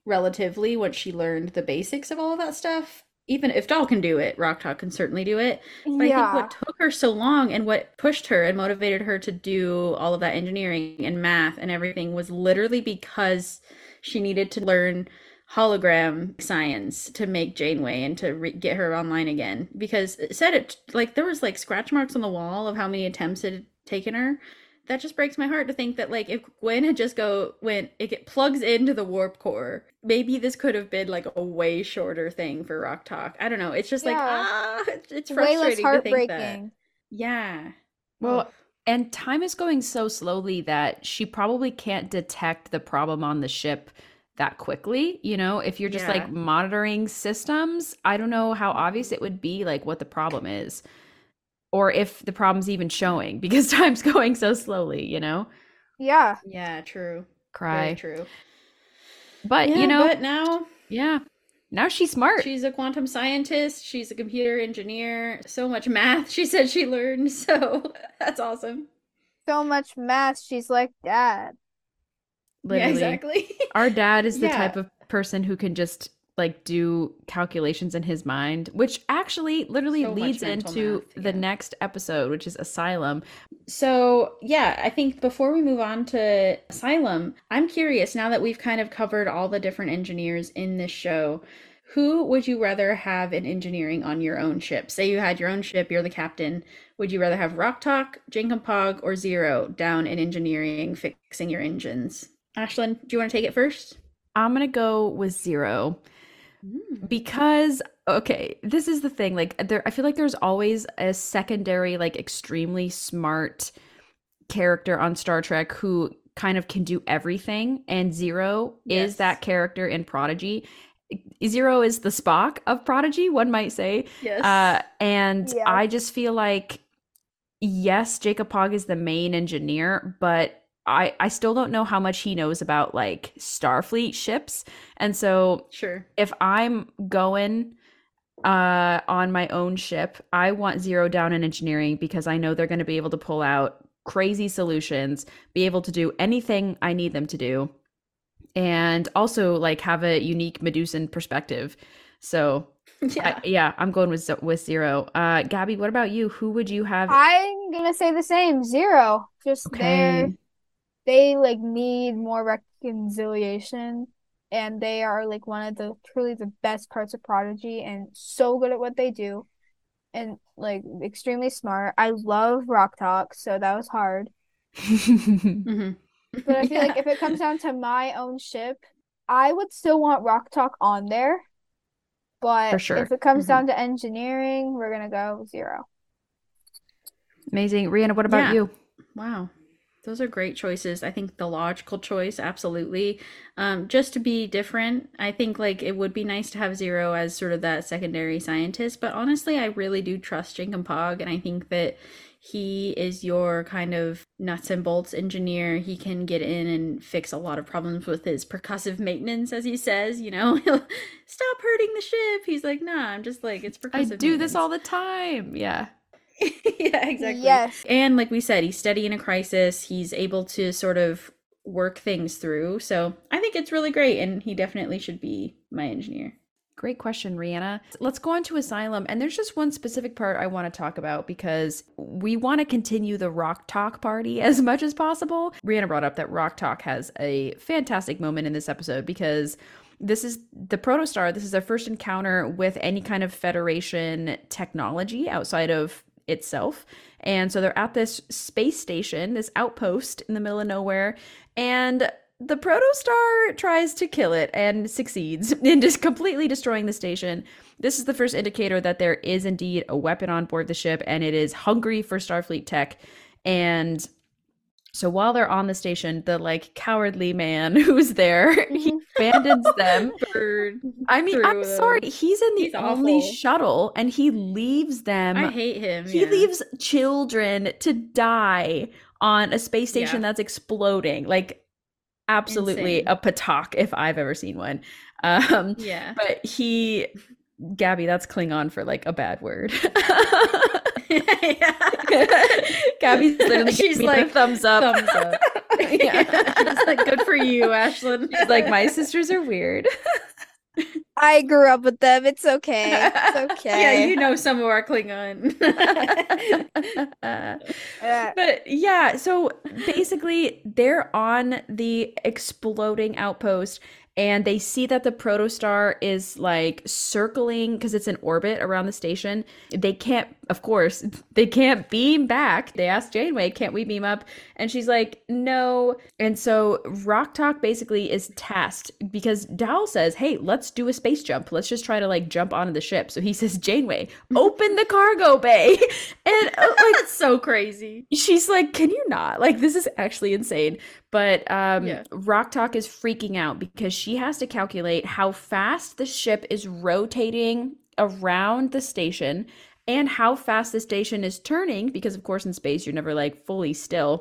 relatively once she learned the basics of all of that stuff. Even if Dal can do it, Rok-Tahk can certainly do it. But yeah. I think what took her so long and what pushed her and motivated her to do all of that engineering and math and everything was literally because she needed to learn hologram science to make Janeway and to re- get her online again because it said it like there was like scratch marks on the wall of how many attempts it had taken her. That just breaks my heart to think that like if Gwen had just go when it get, plugs into the warp core, maybe this could have been like a way shorter thing for Rok-Tahk. I don't know. It's just yeah. like ah, it's frustrating to think that. Yeah. Well, and time is going so slowly that she probably can't detect the problem on the ship that quickly. You know, if you're just yeah. like monitoring systems, I don't know how obvious it would be, like what the problem is, or if the problem's even showing because time's going so slowly, you know? Yeah. Yeah, true. Cry. Very true. But, yeah, you know, but now. Yeah. Now she's smart. She's a quantum scientist. She's a computer engineer. So much math she said she learned. So that's awesome. So much math. She's like dad. Literally. Yeah, exactly. Our dad is the yeah. type of person who can just like do calculations in his mind, which actually literally so leads into math, the next episode, which is Asylum. So, yeah, I think before we move on to Asylum, I'm curious now that we've kind of covered all the different engineers in this show, who would you rather have in engineering on your own ship? Say you had your own ship, you're the captain. Would you rather have Rok-Tahk, Pog, or Zero down in engineering, fixing your engines? Ashlyn, do you want to take it first? I'm going to go with Zero Mm. Because okay, this is the thing. Like there I feel like there's always a secondary like extremely smart character on Star Trek who kind of can do everything and Zero yes. is that character in Prodigy. Zero is the Spock of Prodigy, one might say. Yes. Uh, and yeah. I just feel like yes, Jankom Pog is the main engineer, but I I still don't know how much he knows about like Starfleet ships. And so sure. If I'm going uh on my own ship, I want zero down in engineering because I know they're going to be able to pull out crazy solutions, be able to do anything I need them to do. And also like have a unique Medusan perspective. So yeah, I, yeah, I'm going with with zero. Uh, Gabby, what about you? Who would you have? I'm gonna say the same, zero. Just okay. There they like need more reconciliation and they are like one of the truly the best parts of prodigy and so good at what they do and like extremely smart i love Rok-Tahk so that was hard mm-hmm. but i feel yeah. like if it comes down to my own ship i would still want Rok-Tahk on there but sure. if it comes mm-hmm. down to engineering we're gonna go zero amazing rihanna what about yeah. you wow those are great choices. I think the logical choice, absolutely. Um, just to be different, I think like it would be nice to have Zero as sort of that secondary scientist. But honestly, I really do trust Jankom Pog, and I think that he is your kind of nuts and bolts engineer. He can get in and fix a lot of problems with his percussive maintenance, as he says. You know, he'll stop hurting the ship. He's like, nah, I'm just like it's percussive. I do this all the time. Yeah. yeah, exactly. Yes. And like we said, he's steady in a crisis. He's able to sort of work things through. So I think it's really great. And he definitely should be my engineer. Great question, Rhianna. Let's go on to Asylum. And there's just one specific part I want to talk about because we want to continue the Rok-Tahk party as much as possible. Rhianna brought up that Rok-Tahk has a fantastic moment in this episode because this is the protostar this is their first encounter with any kind of federation technology outside of itself. And so they're at this space station this outpost in the middle of nowhere and the protostar tries to kill it and succeeds in just completely destroying the station. This is the first indicator that there is indeed a weapon on board the ship and it is hungry for starfleet tech. And so while they're on the station, the like cowardly man who's there, he abandons them. Bird I mean, I'm through sorry, he's in the He's only awful. shuttle and he leaves them. I hate him. he yeah. leaves children to die on a space station Yeah. that's exploding. Like absolutely Insane. a patak if I've ever seen one. Um Yeah. but he Gabby, that's Klingon for like a bad word. yeah. Gabby's literally She's like, thumbs up. Thumbs up. Yeah. She's like, good for you, Ashlyn. She's like, my sisters are weird. I grew up with them. It's okay. It's okay. Yeah, you know some of our Klingon. Uh, but yeah, so basically they're on the exploding outpost and they see that the protostar is like circling because it's in orbit around the station. They can't, of course, they can't beam back. They ask Janeway, "Can't we beam up?" And she's like, "No." And so Rok-Tahk basically is tasked because Dal says, "Hey, let's do a space jump. Let's just try to like jump onto the ship." So he says, "Janeway, open the cargo bay." And uh, like That's so crazy. she's like can you not like this is actually insane but um Yeah. Rok-Tahk is freaking out because she has to calculate how fast the ship is rotating around the station and how fast the station is turning because of course in space you're never like fully still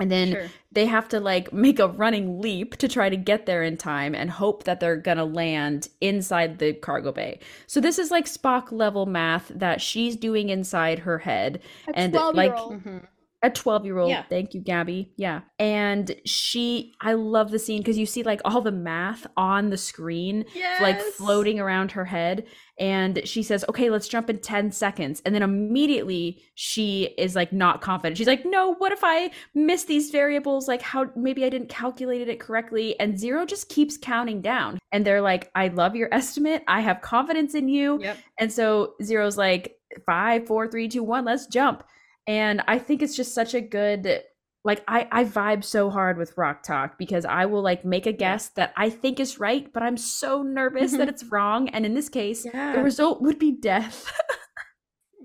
and then Sure. they have to like make a running leap to try to get there in time and hope that they're gonna land inside the cargo bay. So this is like Spock level math that she's doing inside her head. a and, like, year old. Mhm. A 12 year old. Yeah. Thank you, Gabby. Yeah. And she, I love the scene because you see like all the math on the screen like floating around her head and she says okay let's jump in 10 seconds and then immediately she is like not confident she's like no what if i miss these variables like how maybe i didn't calculate it correctly and zero just keeps counting down and they're like i love your estimate i have confidence in you Yep. and so zero's like five four three two one let's jump and i think it's just such a good like I, I vibe so hard with Rok-Tahk because i will like make a guess that i think is right but i'm so nervous that it's wrong and in this case Yeah. the result would be death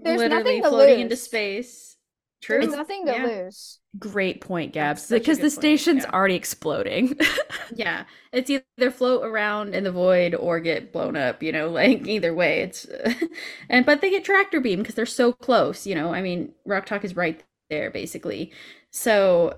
There's Literally nothing to floating into lose. Space. There's nothing to yeah. lose. great point gabs That's such a because the point, station's yeah. already exploding Yeah, it's either float around in the void or get blown up. You know, like either way, it's and but they get tractor beam because they're so close. You know, I mean, Rok-Tahk is right there basically. So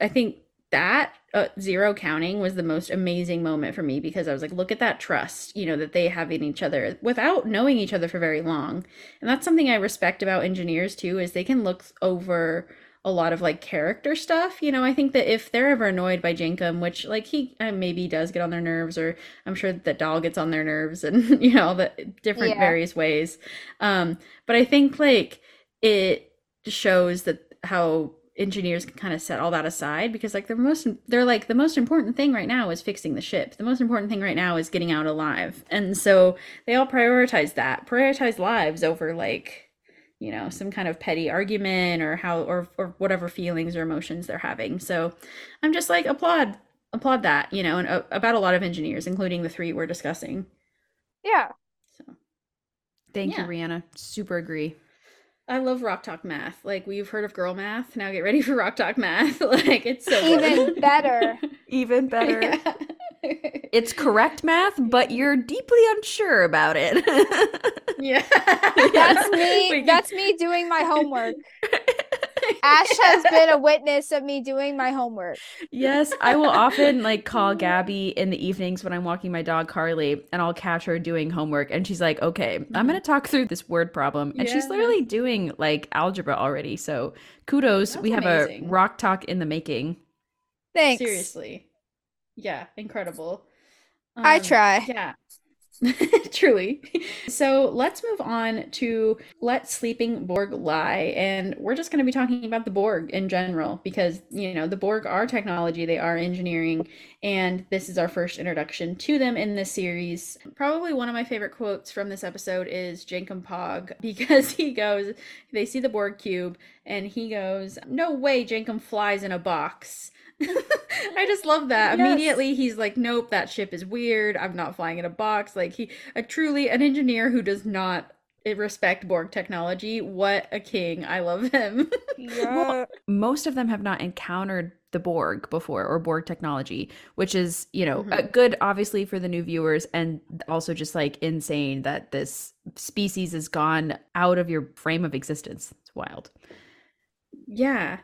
I think that uh, zero counting was the most amazing moment for me because I was like, look at that trust, you know, that they have in each other without knowing each other for very long. And that's something I respect about engineers too, is they can look over a lot of like character stuff. You know, I think that if they're ever annoyed by Jankom, which like he uh, maybe does get on their nerves, or I'm sure that Dal gets on their nerves, and you know the different Yeah. various ways. Um, but I think like it shows that how engineers can kind of set all that aside because like the most they're like the most important thing right now is fixing the ship. The most important thing right now is getting out alive. And so they all prioritize that prioritize lives over like you know some kind of petty argument or how or or whatever feelings or emotions they're having. So i'm just like applaud applaud that you know and uh, about a lot of engineers including the three we're discussing. Yeah. so thank Yeah. you Rhianna. Super agree i love Rok-Tahk math like we've heard of girl math now get ready for Rok-Tahk math like it's so good. Even better. even better Yeah. it's correct math but you're deeply unsure about it yeah That's me. can- That's me doing my homework. Ash has been a witness of me doing my homework. Yes, I will often like call Gabby in the evenings when I'm walking my dog Carly and I'll catch her doing homework and she's like, "Okay, I'm going to talk through this word problem." And she's literally doing like algebra already. So, kudos. That's we have amazing. a Rok-Tahk in the making. Thanks. Seriously. Yeah, incredible. I Um, try. Yeah. Truly. So let's move on to Let Sleeping Borg Lie. And we're just going to be talking about the Borg in general because, you know, the Borg are technology, they are engineering, and this is our first introduction to them in this series. Probably one of my favorite quotes from this episode is Jankom Pog because he goes, they see the Borg cube, and he goes, No way Jankom flies in a box. I just love that. Yes. Immediately he's like, Nope, that ship is weird. I'm not flying in a box. Like he a truly an engineer who does not respect Borg technology. What a king. I love him. Yeah. most of them have not encountered the Borg before or Borg technology, which is, you know, Mhm. good obviously for the new viewers and also just like insane that this species has gone out of your frame of existence. It's wild. Yeah.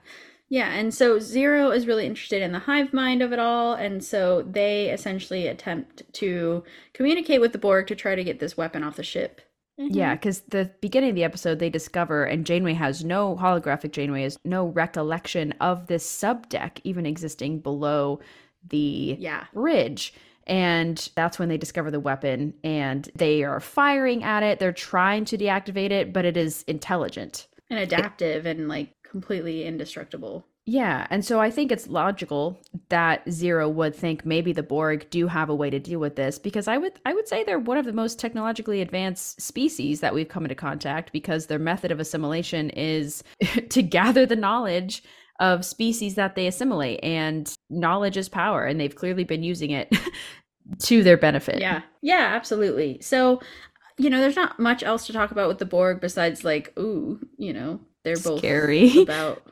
Yeah, and so Zero is really interested in the hive mind of it all, and so they essentially attempt to communicate with the Borg to try to get this weapon off the ship. Mm-hmm. Yeah, because the beginning of the episode, they discover, and Janeway has no holographic Janeway has no recollection of this sub deck even existing below the Yeah. bridge. And that's when they discover the weapon and they are firing at it. They're trying to deactivate it, but it is intelligent. And adaptive and like completely indestructible. Yeah, and so I think it's logical that Zero would think maybe the Borg do have a way to deal with this because I would I would say they're one of the most technologically advanced species that we've come into contact because their method of assimilation is to gather the knowledge of species that they assimilate and knowledge is power and they've clearly been using it to their benefit. Yeah. Yeah, absolutely. So, you know, there's not much else to talk about with the Borg besides like, ooh, you know, they're both Scary. about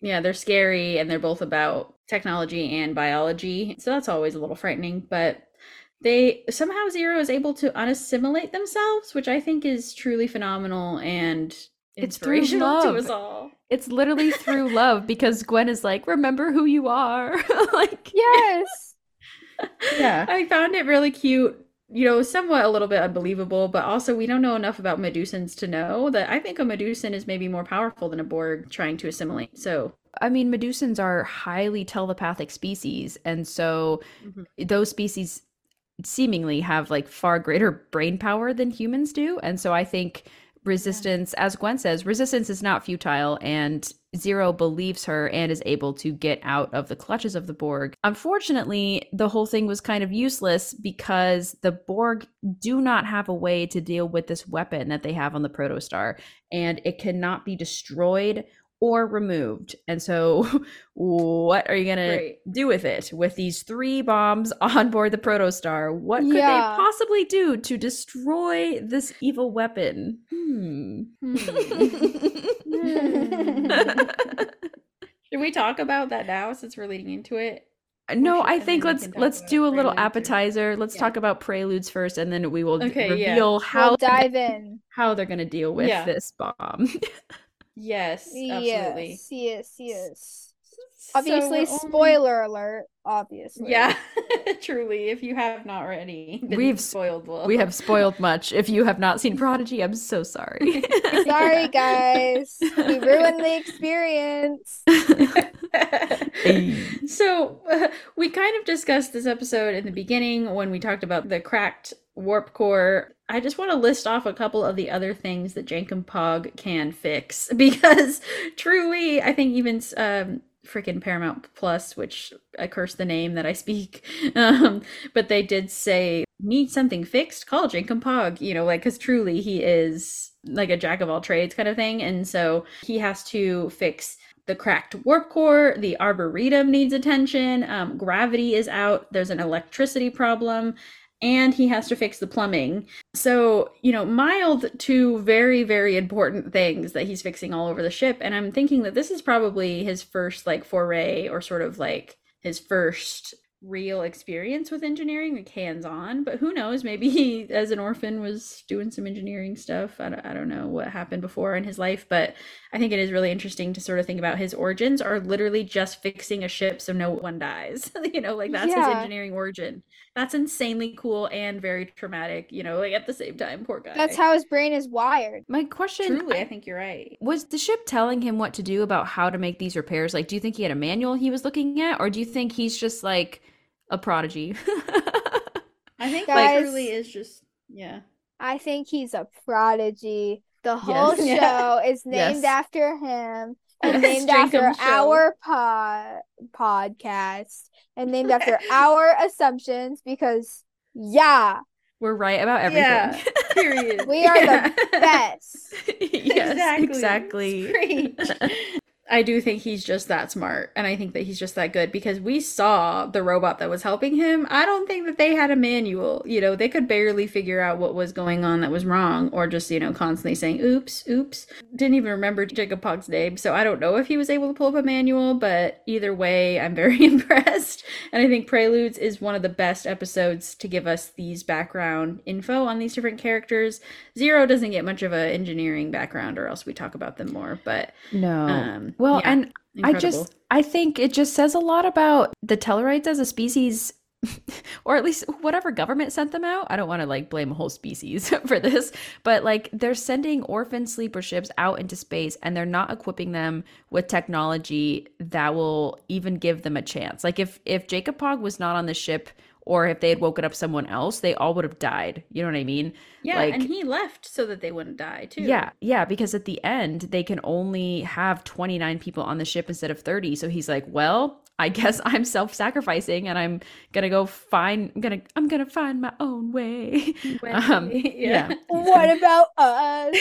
yeah, they're scary and they're both about technology and biology. So that's always a little frightening, but they somehow Zero is able to unassimilate themselves, which I think is truly phenomenal and It's through love. us all. It's literally through love because Gwyn is like, "Remember who you are." like Yes. Yeah. I found it really cute. You know, somewhat a little bit unbelievable, but also we don't know enough about Medusans to know that I think a Medusan is maybe more powerful than a Borg trying to assimilate. So, I mean, Medusans are highly telepathic species, and so Mhm. those species seemingly have like far greater brain power than humans do. And so I think resistance, as Gwyn says, resistance is not futile, and Zero believes her and is able to get out of the clutches of the Borg. Unfortunately, the whole thing was kind of useless because the Borg do not have a way to deal with this weapon that they have on the Protostar, and it cannot be destroyed or removed. And so, what are you going to do with it? With these three bombs on board the Protostar, what could Yeah. they possibly do to destroy this evil weapon? Hmm. should we talk about that now since we're leading into it? no, I think let's let's do a little preludes or- appetizer. Let's Yeah. talk about preludes first, and then we will d- Okay, yeah. reveal how we'll dive in. how they're going to deal with Yeah. this bomb. Yes, absolutely. Yes. Yes. Yes. So Obviously, we're only- spoiler alert. Obviously. Yeah, truly. If you have not already, We've spoiled. Well, we have spoiled much. If you have not seen Prodigy, I'm so sorry. Sorry, guys. We ruined the experience. so uh, we kind of discussed this episode in the beginning when we talked about the cracked warp core. I just want to list off a couple of the other things that Jankom Pog can fix because truly, I think even um, freaking Paramount Plus, which I curse the name that I speak, um, but they did say need something fixed, call Jankom Pog. You know, like because truly he is like a jack of all trades kind of thing, and so he has to fix the cracked warp core, the arboretum needs attention, um, gravity is out, there's an electricity problem, and he has to fix the plumbing. So, you know, mild to very, very important things that he's fixing all over the ship. And I'm thinking that this is probably his first, like, foray or sort of like his first real experience with engineering, like hands on. But who knows? Maybe he, as an orphan, was doing some engineering stuff. I don't, I don't know what happened before in his life, but I think it is really interesting to sort of think about his origins are literally just fixing a ship so no one dies. you know, like that's his engineering origin. That's insanely cool and very traumatic, you know, like at the same time, poor guy. That's how his brain is wired. My question truly, I think you're right. was the ship telling him what to do about how to make these repairs? Like, do you think he had a manual he was looking at, or do you think he's just like a prodigy? I think Guys- like truly is just Yeah. I think he's a prodigy. The whole Yes. show is named Yes. after him and named after show. our pod podcast and named after our assumptions because yeah, We're right about everything. Yeah. Period. we are Yeah. the best. yes, exactly. Preach. I do think he's just that smart, and I think that he's just that good because we saw the robot that was helping him. I don't think that they had a manual. You know, they could barely figure out what was going on that was wrong, or just you know constantly saying "oops, oops." Didn't even remember Jankom Pog's name, so I don't know if he was able to pull up a manual. But either way, I'm very impressed, and I think Preludes is one of the best episodes to give us these background info on these different characters. Zero doesn't get much of an engineering background, or else we talk about them more. But No. Um, well, yeah, and I just I think it just says a lot about the Tellarites as a species or at least whatever government sent them out. I don't want to like blame a whole species for this, but like they're sending orphan sleeper ships out into space and they're not equipping them with technology that will even give them a chance. Like if if Jankom Pog was not on the ship or if they had woken up someone else, they all would have died. You know what I mean? Yeah, like- and he left so that they wouldn't die too. Yeah, yeah, because at the end they can only have 29 people on the ship instead of 30. So he's like, "Well, I guess I'm self-sacrificing and I'm going to go find I'm going to I'm going to find my own way." Um, yeah. What about us?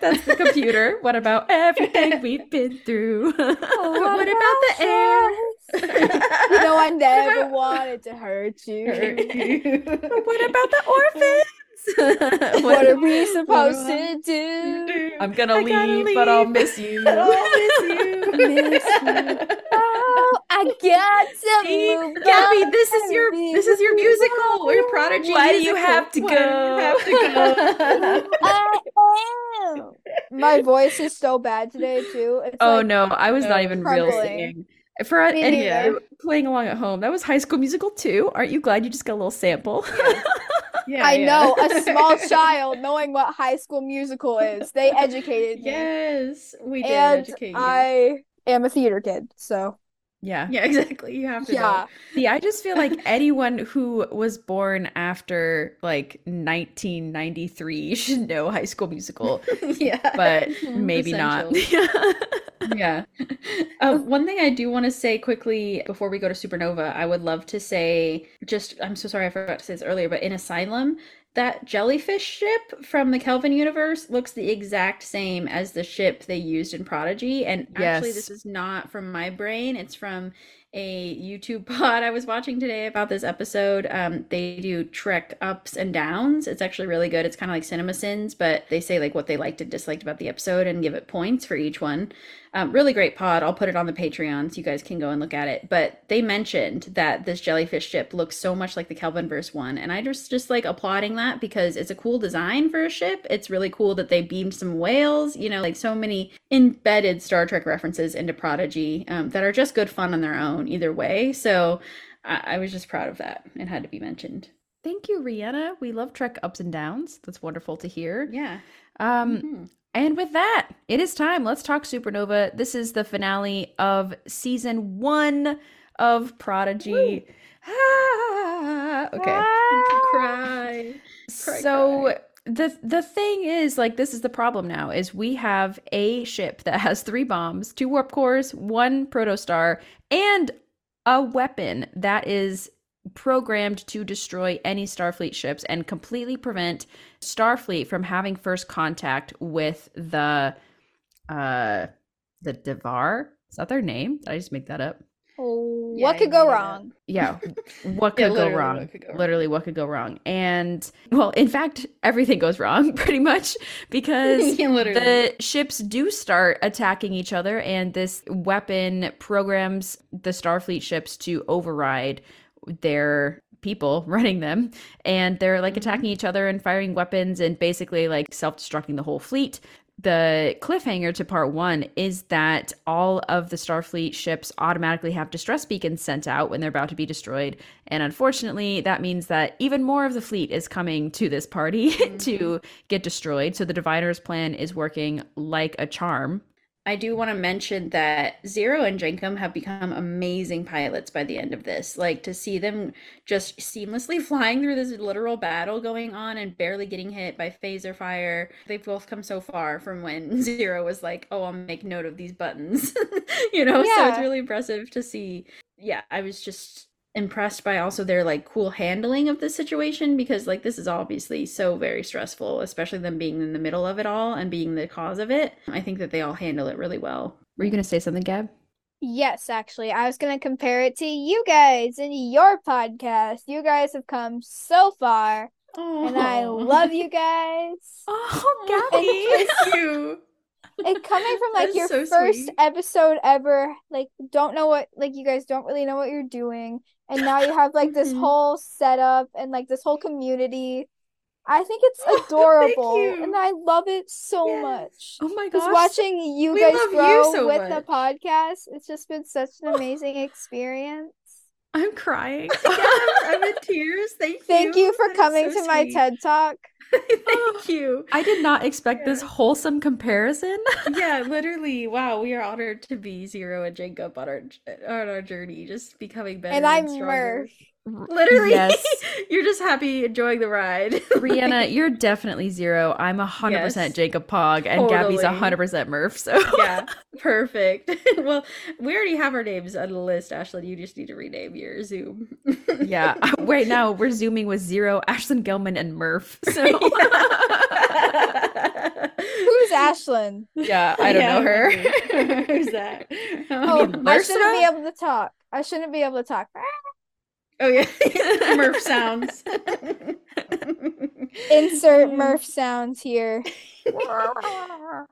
That's the computer. what about everything we've been through? What about the air? you know, I never wanted to hurt you. Hurt you. but what about the orphans? What are we supposed to do? I'm going to I gotta leave, but I'll miss you. I'll miss you. Oh, I got to See, move Gabby, on. this is your this is your musical. We're prodigy. Why do you have to Why do have to go? I am. My voice is so bad today too. It's Oh like, no, I was not even real singing. For Me any neither. playing along at home, that was High School Musical too. Aren't you glad you just got a little sample? Yeah, I yeah. know a small child knowing what High School Musical is. They educated me, Yes, we did and educate you. I am a theater kid, so yeah. Yeah, exactly. You have to. yeah. See, I just feel like anyone who was born after like 1993 should know High School Musical, yeah. but maybe not. yeah. Uh, one thing I do want to say quickly before we go to Supernova, I would love to say just, I'm so sorry I forgot to say this earlier, but in Asylum, that jellyfish ship from the Kelvin universe looks the exact same as the ship they used in Prodigy. And actually, this is not from my brain, it's from a YouTube pod I was watching today about this episode. Um, they do Trek ups and downs. It's actually really good. It's kind of like Cinema Sins, but they say like what they liked and disliked about the episode and give it points for each one. Um, really great pod. I'll put it on the Patreon so you guys can go and look at it. But they mentioned that this jellyfish ship looks so much like the Kelvinverse one, and I just just like applauding that because it's a cool design for a ship. It's really cool that they beamed some whales. You know, like so many embedded Star Trek references into Prodigy um, that are just good fun on their own either way. So I, I was just proud of that. It had to be mentioned. Thank you, Rhianna. We love Trek ups and downs. That's wonderful to hear. Yeah. Um, Mhm. And with that, it is time. Let's talk Supernova. This is the finale of season one of Prodigy. Ah, okay. Cry. Cry, so cry. The the thing is, like, this is the problem now: is we have a ship that has three bombs, two warp cores, one protostar, and a weapon that is programmed to destroy any Starfleet ships and completely prevent Starfleet from having first contact with the uh the Devar. Is that their name? Did I just make that up? Oh, Yeah, what could go wrong? Yeah. What Yeah, could go wrong? what could go. Literally what could go wrong. And well, in fact, everything goes wrong pretty much because Yeah, the ships do start attacking each other and this weapon programs the Starfleet ships to override their people running them and they're like Mhm. attacking each other and firing weapons and basically like self-destructing the whole fleet the cliffhanger to part one is that all of the Starfleet ships automatically have distress beacons sent out when they're about to be destroyed. And unfortunately, that means that even more of the fleet is coming to this party to mm-hmm. get destroyed. So the Diviner's plan is working like a charm. I do want to mention that Zero and Jankom have become amazing pilots by the end of this. Like to see them just seamlessly flying through this literal battle going on and barely getting hit by phaser fire. They've both come so far from when Zero was like, "Oh, I'll make note of these buttons," you know. Yeah. So it's really impressive to see. Yeah, I was just impressed by also their like cool handling of the situation because like this is obviously so very stressful especially them being in the middle of it all and being the cause of it. I think that they all handle it really well. Were you gonna say something, Gab? Yes, actually, I was gonna compare it to you guys and your podcast. You guys have come so far, and I love you guys. Oh, gabby. Thank you And coming from like your so first sweet. episode ever, like don't know what like you guys don't really know what you're doing, and now you have like this Mhm. whole setup and like this whole community. I think it's adorable, and I love it so Yes. much. Oh my gosh. watching you We guys love you grow so with the podcast, it's just been such an amazing experience. I'm crying. I'm in tears thank you Thank you for That is coming so to my. TED Talk. thank you I did not expect this wholesome comparison. yeah literally wow we are honored to be zero and jacob on our on our journey just becoming better And and, I'm stronger Murf. Literally Yes. you're just happy enjoying the ride Rihanna, you're definitely zero. I'm a hundred percent Yes. Jankom Pog, and Gabby's a hundred percent Murf. So yeah, perfect. well, we already have our names on the list, Ashlyn. You just need to rename your Zoom. yeah. Uh, right now we're zooming with zero, Ashlyn Gilman, and Murf. So Who's Ashlyn? yeah, I don't know her. Who's that? Oh, I shouldn't be able to talk. I shouldn't be able to talk. Oh yeah, Murf sounds. Insert mm. Murf sounds here.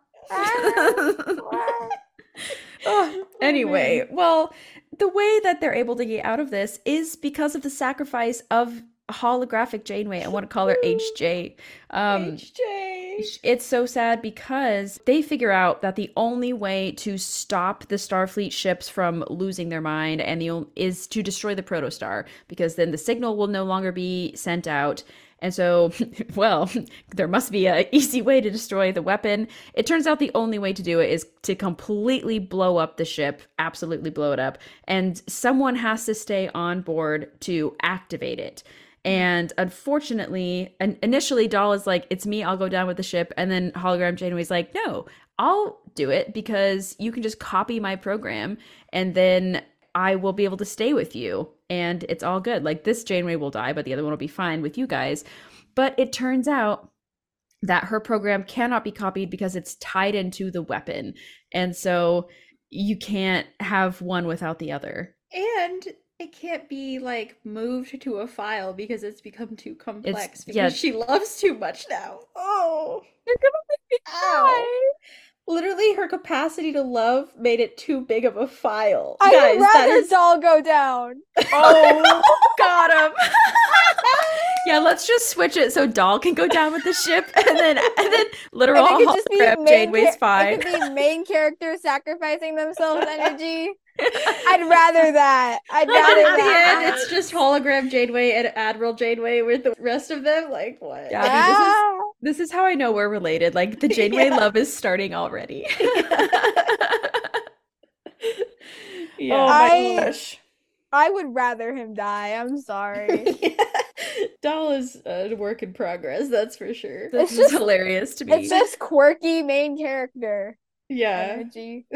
Oh, anyway, oh, well, the way that they're able to get out of this is because of the sacrifice of holographic Janeway. I want to call her HJ. Um, HJ. it's so sad because they figure out that the only way to stop the Starfleet ships from losing their mind and the is to destroy the protostar because then the signal will no longer be sent out. And so, well, there must be a easy way to destroy the weapon. It turns out the only way to do it is to completely blow up the ship, absolutely blow it up, and someone has to stay on board to activate it. And unfortunately, and initially Dal is like, "It's me. I'll go down with the ship." And then Hologram Janeway's like, "No, I'll do it because you can just copy my program, and then I will be able to stay with you, and it's all good. Like this Janeway will die, but the other one will be fine with you guys." But it turns out that her program cannot be copied because it's tied into the weapon, and so you can't have one without the other. And it can't be like moved to a file because it's become too complex because yeah. she loves too much now. Oh, You're gonna make me Ow. literally her capacity to love made it too big of a file. I Guys, would that rather is Dal go down. oh, got him. Yeah, let's just switch it so Dal can go down with the ship, and then and then literal And it could just be hologram main Janeway's char- fine. It could be main characters sacrificing themselves energy. I'd rather that. I'd rather at the end, it's just hologram Janeway and Admiral Janeway with the rest of them. Like what? Yeah. I mean, this is-. This is how I know we're related. Like the Janeway Yeah. love is starting already. yeah. Oh my I- gosh. I would rather him die. I'm sorry. Dal is a work in progress, that's for sure. This It's is just- hilarious to me. It's just quirky main character Yeah, energy.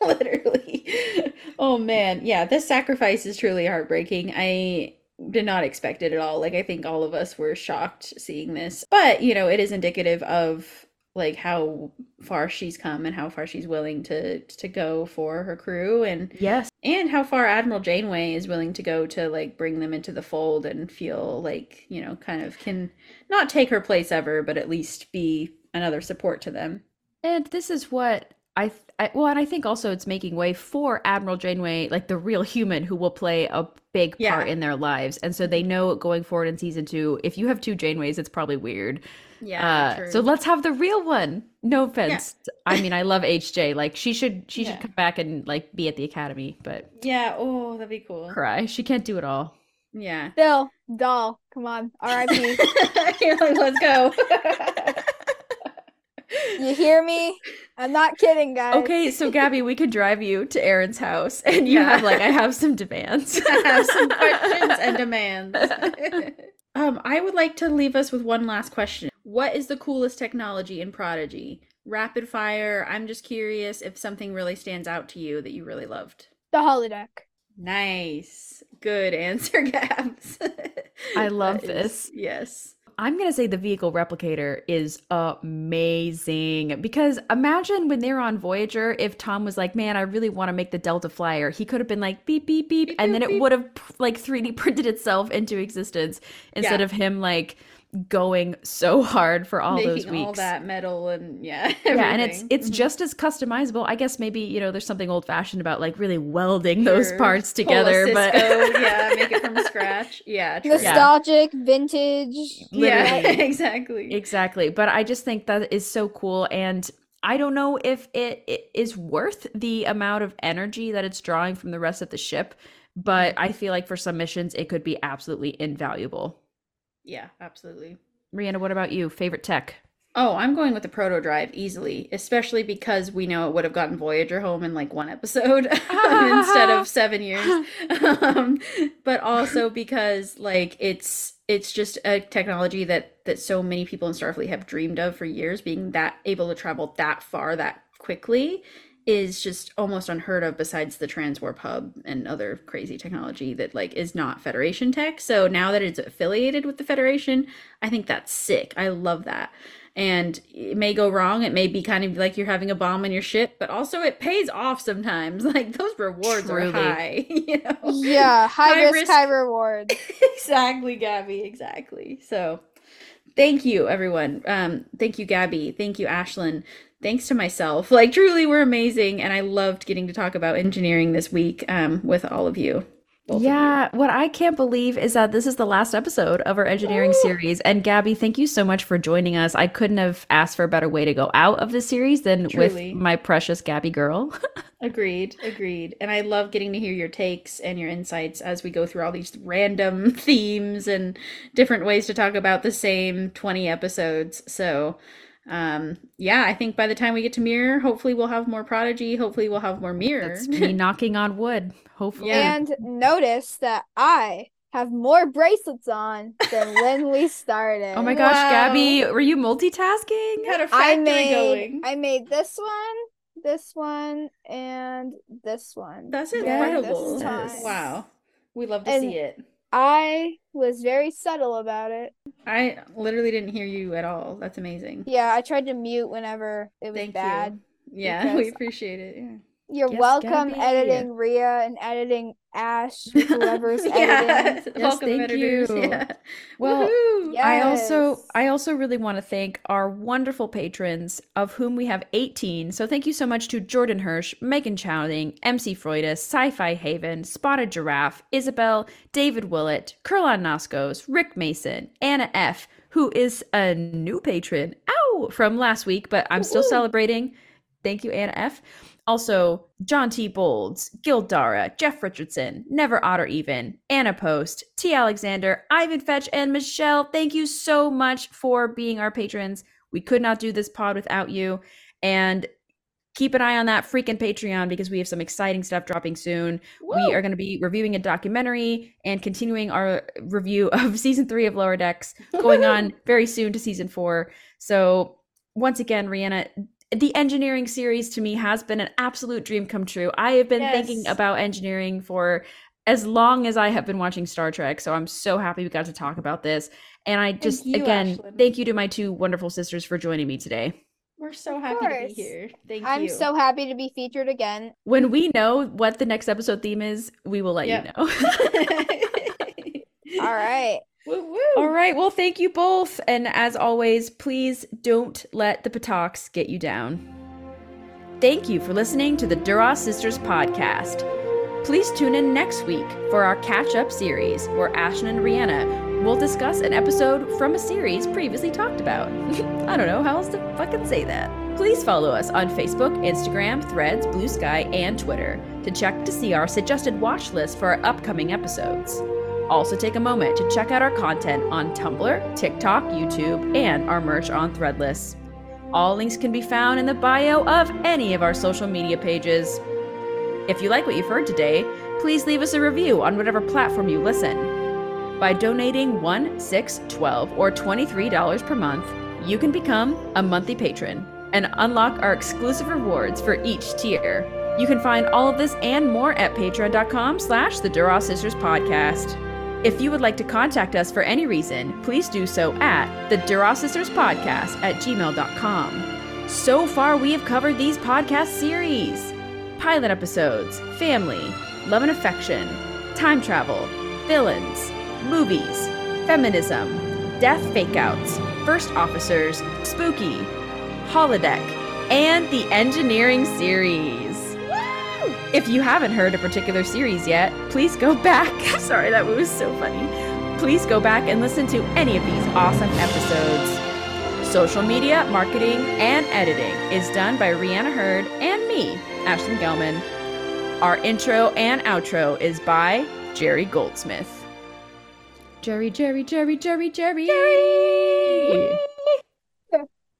literally. Oh man, yeah, this sacrifice is truly heartbreaking. I did not expect it at all. Like, I think all of us were shocked seeing this, but you know, it is indicative of like how far she's come and how far she's willing to to go for her crew and yes. and how far Admiral Janeway is willing to go to like bring them into the fold and feel like, you know, kind of can not take her place ever, but at least be another support to them. And this is what I, I well, and I think also it's making way for Admiral Janeway, like the real human who will play a big Yeah. part in their lives. And so they know going forward in season two, if you have two Janeways, it's probably weird. Yeah. Uh, so let's have the real one. No offense. I mean, I love HJ. Like she should, she Yeah. should come back and like be at the academy, but yeah, oh, that'd be cool. cry. She can't do it all. Yeah. Still, Dal. Come on. R.I.P. Like, let's go. You hear me? I'm not kidding, guys. Okay, so Gabby, we could drive you to Aaron's house and you Yeah. have like I have some demands. I have some questions and demands. um, I would like to leave us with one last question. What is the coolest technology in Prodigy? Rapid fire. I'm just curious if something really stands out to you that you really loved. The holodeck. Nice. Good answer, Gabs. I love That is- this. Yes. I'm going to say the vehicle replicator is amazing because imagine when they're on Voyager, if Tom was like, man, I really want to make the Delta Flyer, he could have been like, beep, beep, beep, Beep, and then beep, it would have like 3D printed itself into existence instead Yeah. of him like going so hard for all those weeks. all that metal and yeah. yeah, and it's everything. it's Mhm. just as customizable. I guess maybe you know there's something old fashioned about like really welding those parts Pull a together, but Sisko, yeah, make it from scratch. Yeah, true. Nostalgic, vintage. Yeah, exactly. Exactly. But I just think that is so cool. And I don't know if it, it is worth the amount of energy that it's drawing from the rest of the ship. But I feel like for some missions, it could be absolutely invaluable. Yeah, absolutely. Rhianna, what about you? Favorite tech? Oh, I'm going with the proto drive easily, especially because we know it would have gotten Voyager home in like one episode instead of seven years. um, but also because like it's it's just a technology that that so many people in Starfleet have dreamed of for years, being that able to travel that far that quickly is just almost unheard of besides the transwarp hub and other crazy technology that like is not federation tech. So now that it's affiliated with the federation i think that's sick. I love that. And it may go wrong. It may be kind of like you're having a bomb on your ship but also it pays off sometimes. Like those rewards Truly. are high you know? Yeah, high, High risk, risk. high reward. exactly gabby exactly. So thank you everyone. Um thank you gabby. Thank you ashlyn thanks to myself like truly we're amazing and i loved getting to talk about engineering this week um with all of you both of you. yeah, what I can't believe is that this is the last episode of our engineering series. And Gabby, thank you so much for joining us. I couldn't have asked for a better way to go out of this series than Truly. with my precious Gabby girl. agreed agreed and i love getting to hear your takes and your insights as we go through all these random themes and different ways to talk about the same 20 episodes so um yeah i think by the time we get to mirror hopefully we'll have more prodigy hopefully we'll have more mirror That's me knocking on wood. Hopefully. Yeah. And notice that I have more bracelets on than when we started. Oh my gosh, Wow. Gabby, were you multitasking? had a I factory made going I made this one, this one, and this one. that's incredible this time. wow we love to And- see it I was very subtle about it. i literally didn't hear you at all that's amazing Yeah, I tried to mute whenever it was thank bad. you yeah we appreciate it yeah You're Yes, welcome Gabby. editing Ria and editing Ash, whoever's editing. Yes, welcome thank editors. you. Yeah. Well, Woohoo! Yeah. I also I also really want to thank our wonderful patrons, of whom we have 18. So thank you so much to Jordan Hirsch, Megan Chowding, MC Freudus, Sci-Fi Haven, Spotted Giraffe, Isabel, David Willett, Curlon Noskos, Rick Mason, Anna F, who is a new patron, ow, from last week, but I'm still celebrating. Thank you, Anna F. Also, John T. Bolds, Gil Dara, Jeff Richardson, Never Otter Even, Anna Post, T. Alexander, Ivan Fetch, and Michelle. Thank you so much for being our patrons. We could not do this pod without you. And keep an eye on that freaking Patreon because we have some exciting stuff dropping soon. We are going to be reviewing a documentary and continuing our review of season three of Lower Decks, going on very soon to season four. So, once again, Rhianna, the engineering series to me has been an absolute dream come true. I have been thinking about engineering for as long as I have been watching Star Trek. So I'm so happy we got to talk about this. And I just, you, again, Ashlyn. thank you to my two wonderful sisters for joining me today. We're so happy to be here. Thank you. I'm so happy to be featured again. When we know what the next episode theme is, we will let Yep. you know. All right. Woo woo. All right. Well, thank you both. And as always, please don't let the Pataks get you down. Thank you for listening to the Duras Sisters podcast. Please tune in next week for our catch up series where Ashton and Rhianna will discuss an episode from a series previously talked about. I don't know how else to fucking say that. Please follow us on Facebook, Instagram, Threads, Blue Sky, and Twitter to check to see our suggested watch list for our upcoming episodes. Also, take a moment to check out our content on Tumblr, TikTok, YouTube, and our merch on Threadless. All links can be found in the bio of any of our social media pages. If you like what you've heard today, please leave us a review on whatever platform you listen. By donating 1, 6, 12, or $23 per month, you can become a monthly patron and unlock our exclusive rewards for each tier. You can find all of this and more at patreon.com slash the Duras Sisters Podcast. If you would like to contact us for any reason, please do so at the Duras Sisters Podcast at gmail.com. So far, we have covered these podcast series pilot episodes, family, love and affection, time travel, villains, movies, feminism, death fakeouts, first officers, spooky, holodeck, and the engineering series. If you haven't heard a particular series yet, please go back. Sorry, that was so funny. Please go back and listen to any of these awesome episodes. Social media, marketing, and editing is done by Rhianna Hurd and me, Ashlyn Gelman. Our intro and outro is by Jerry Goldsmith. Jerry, Jerry, Jerry, Jerry, Jerry. Jerry!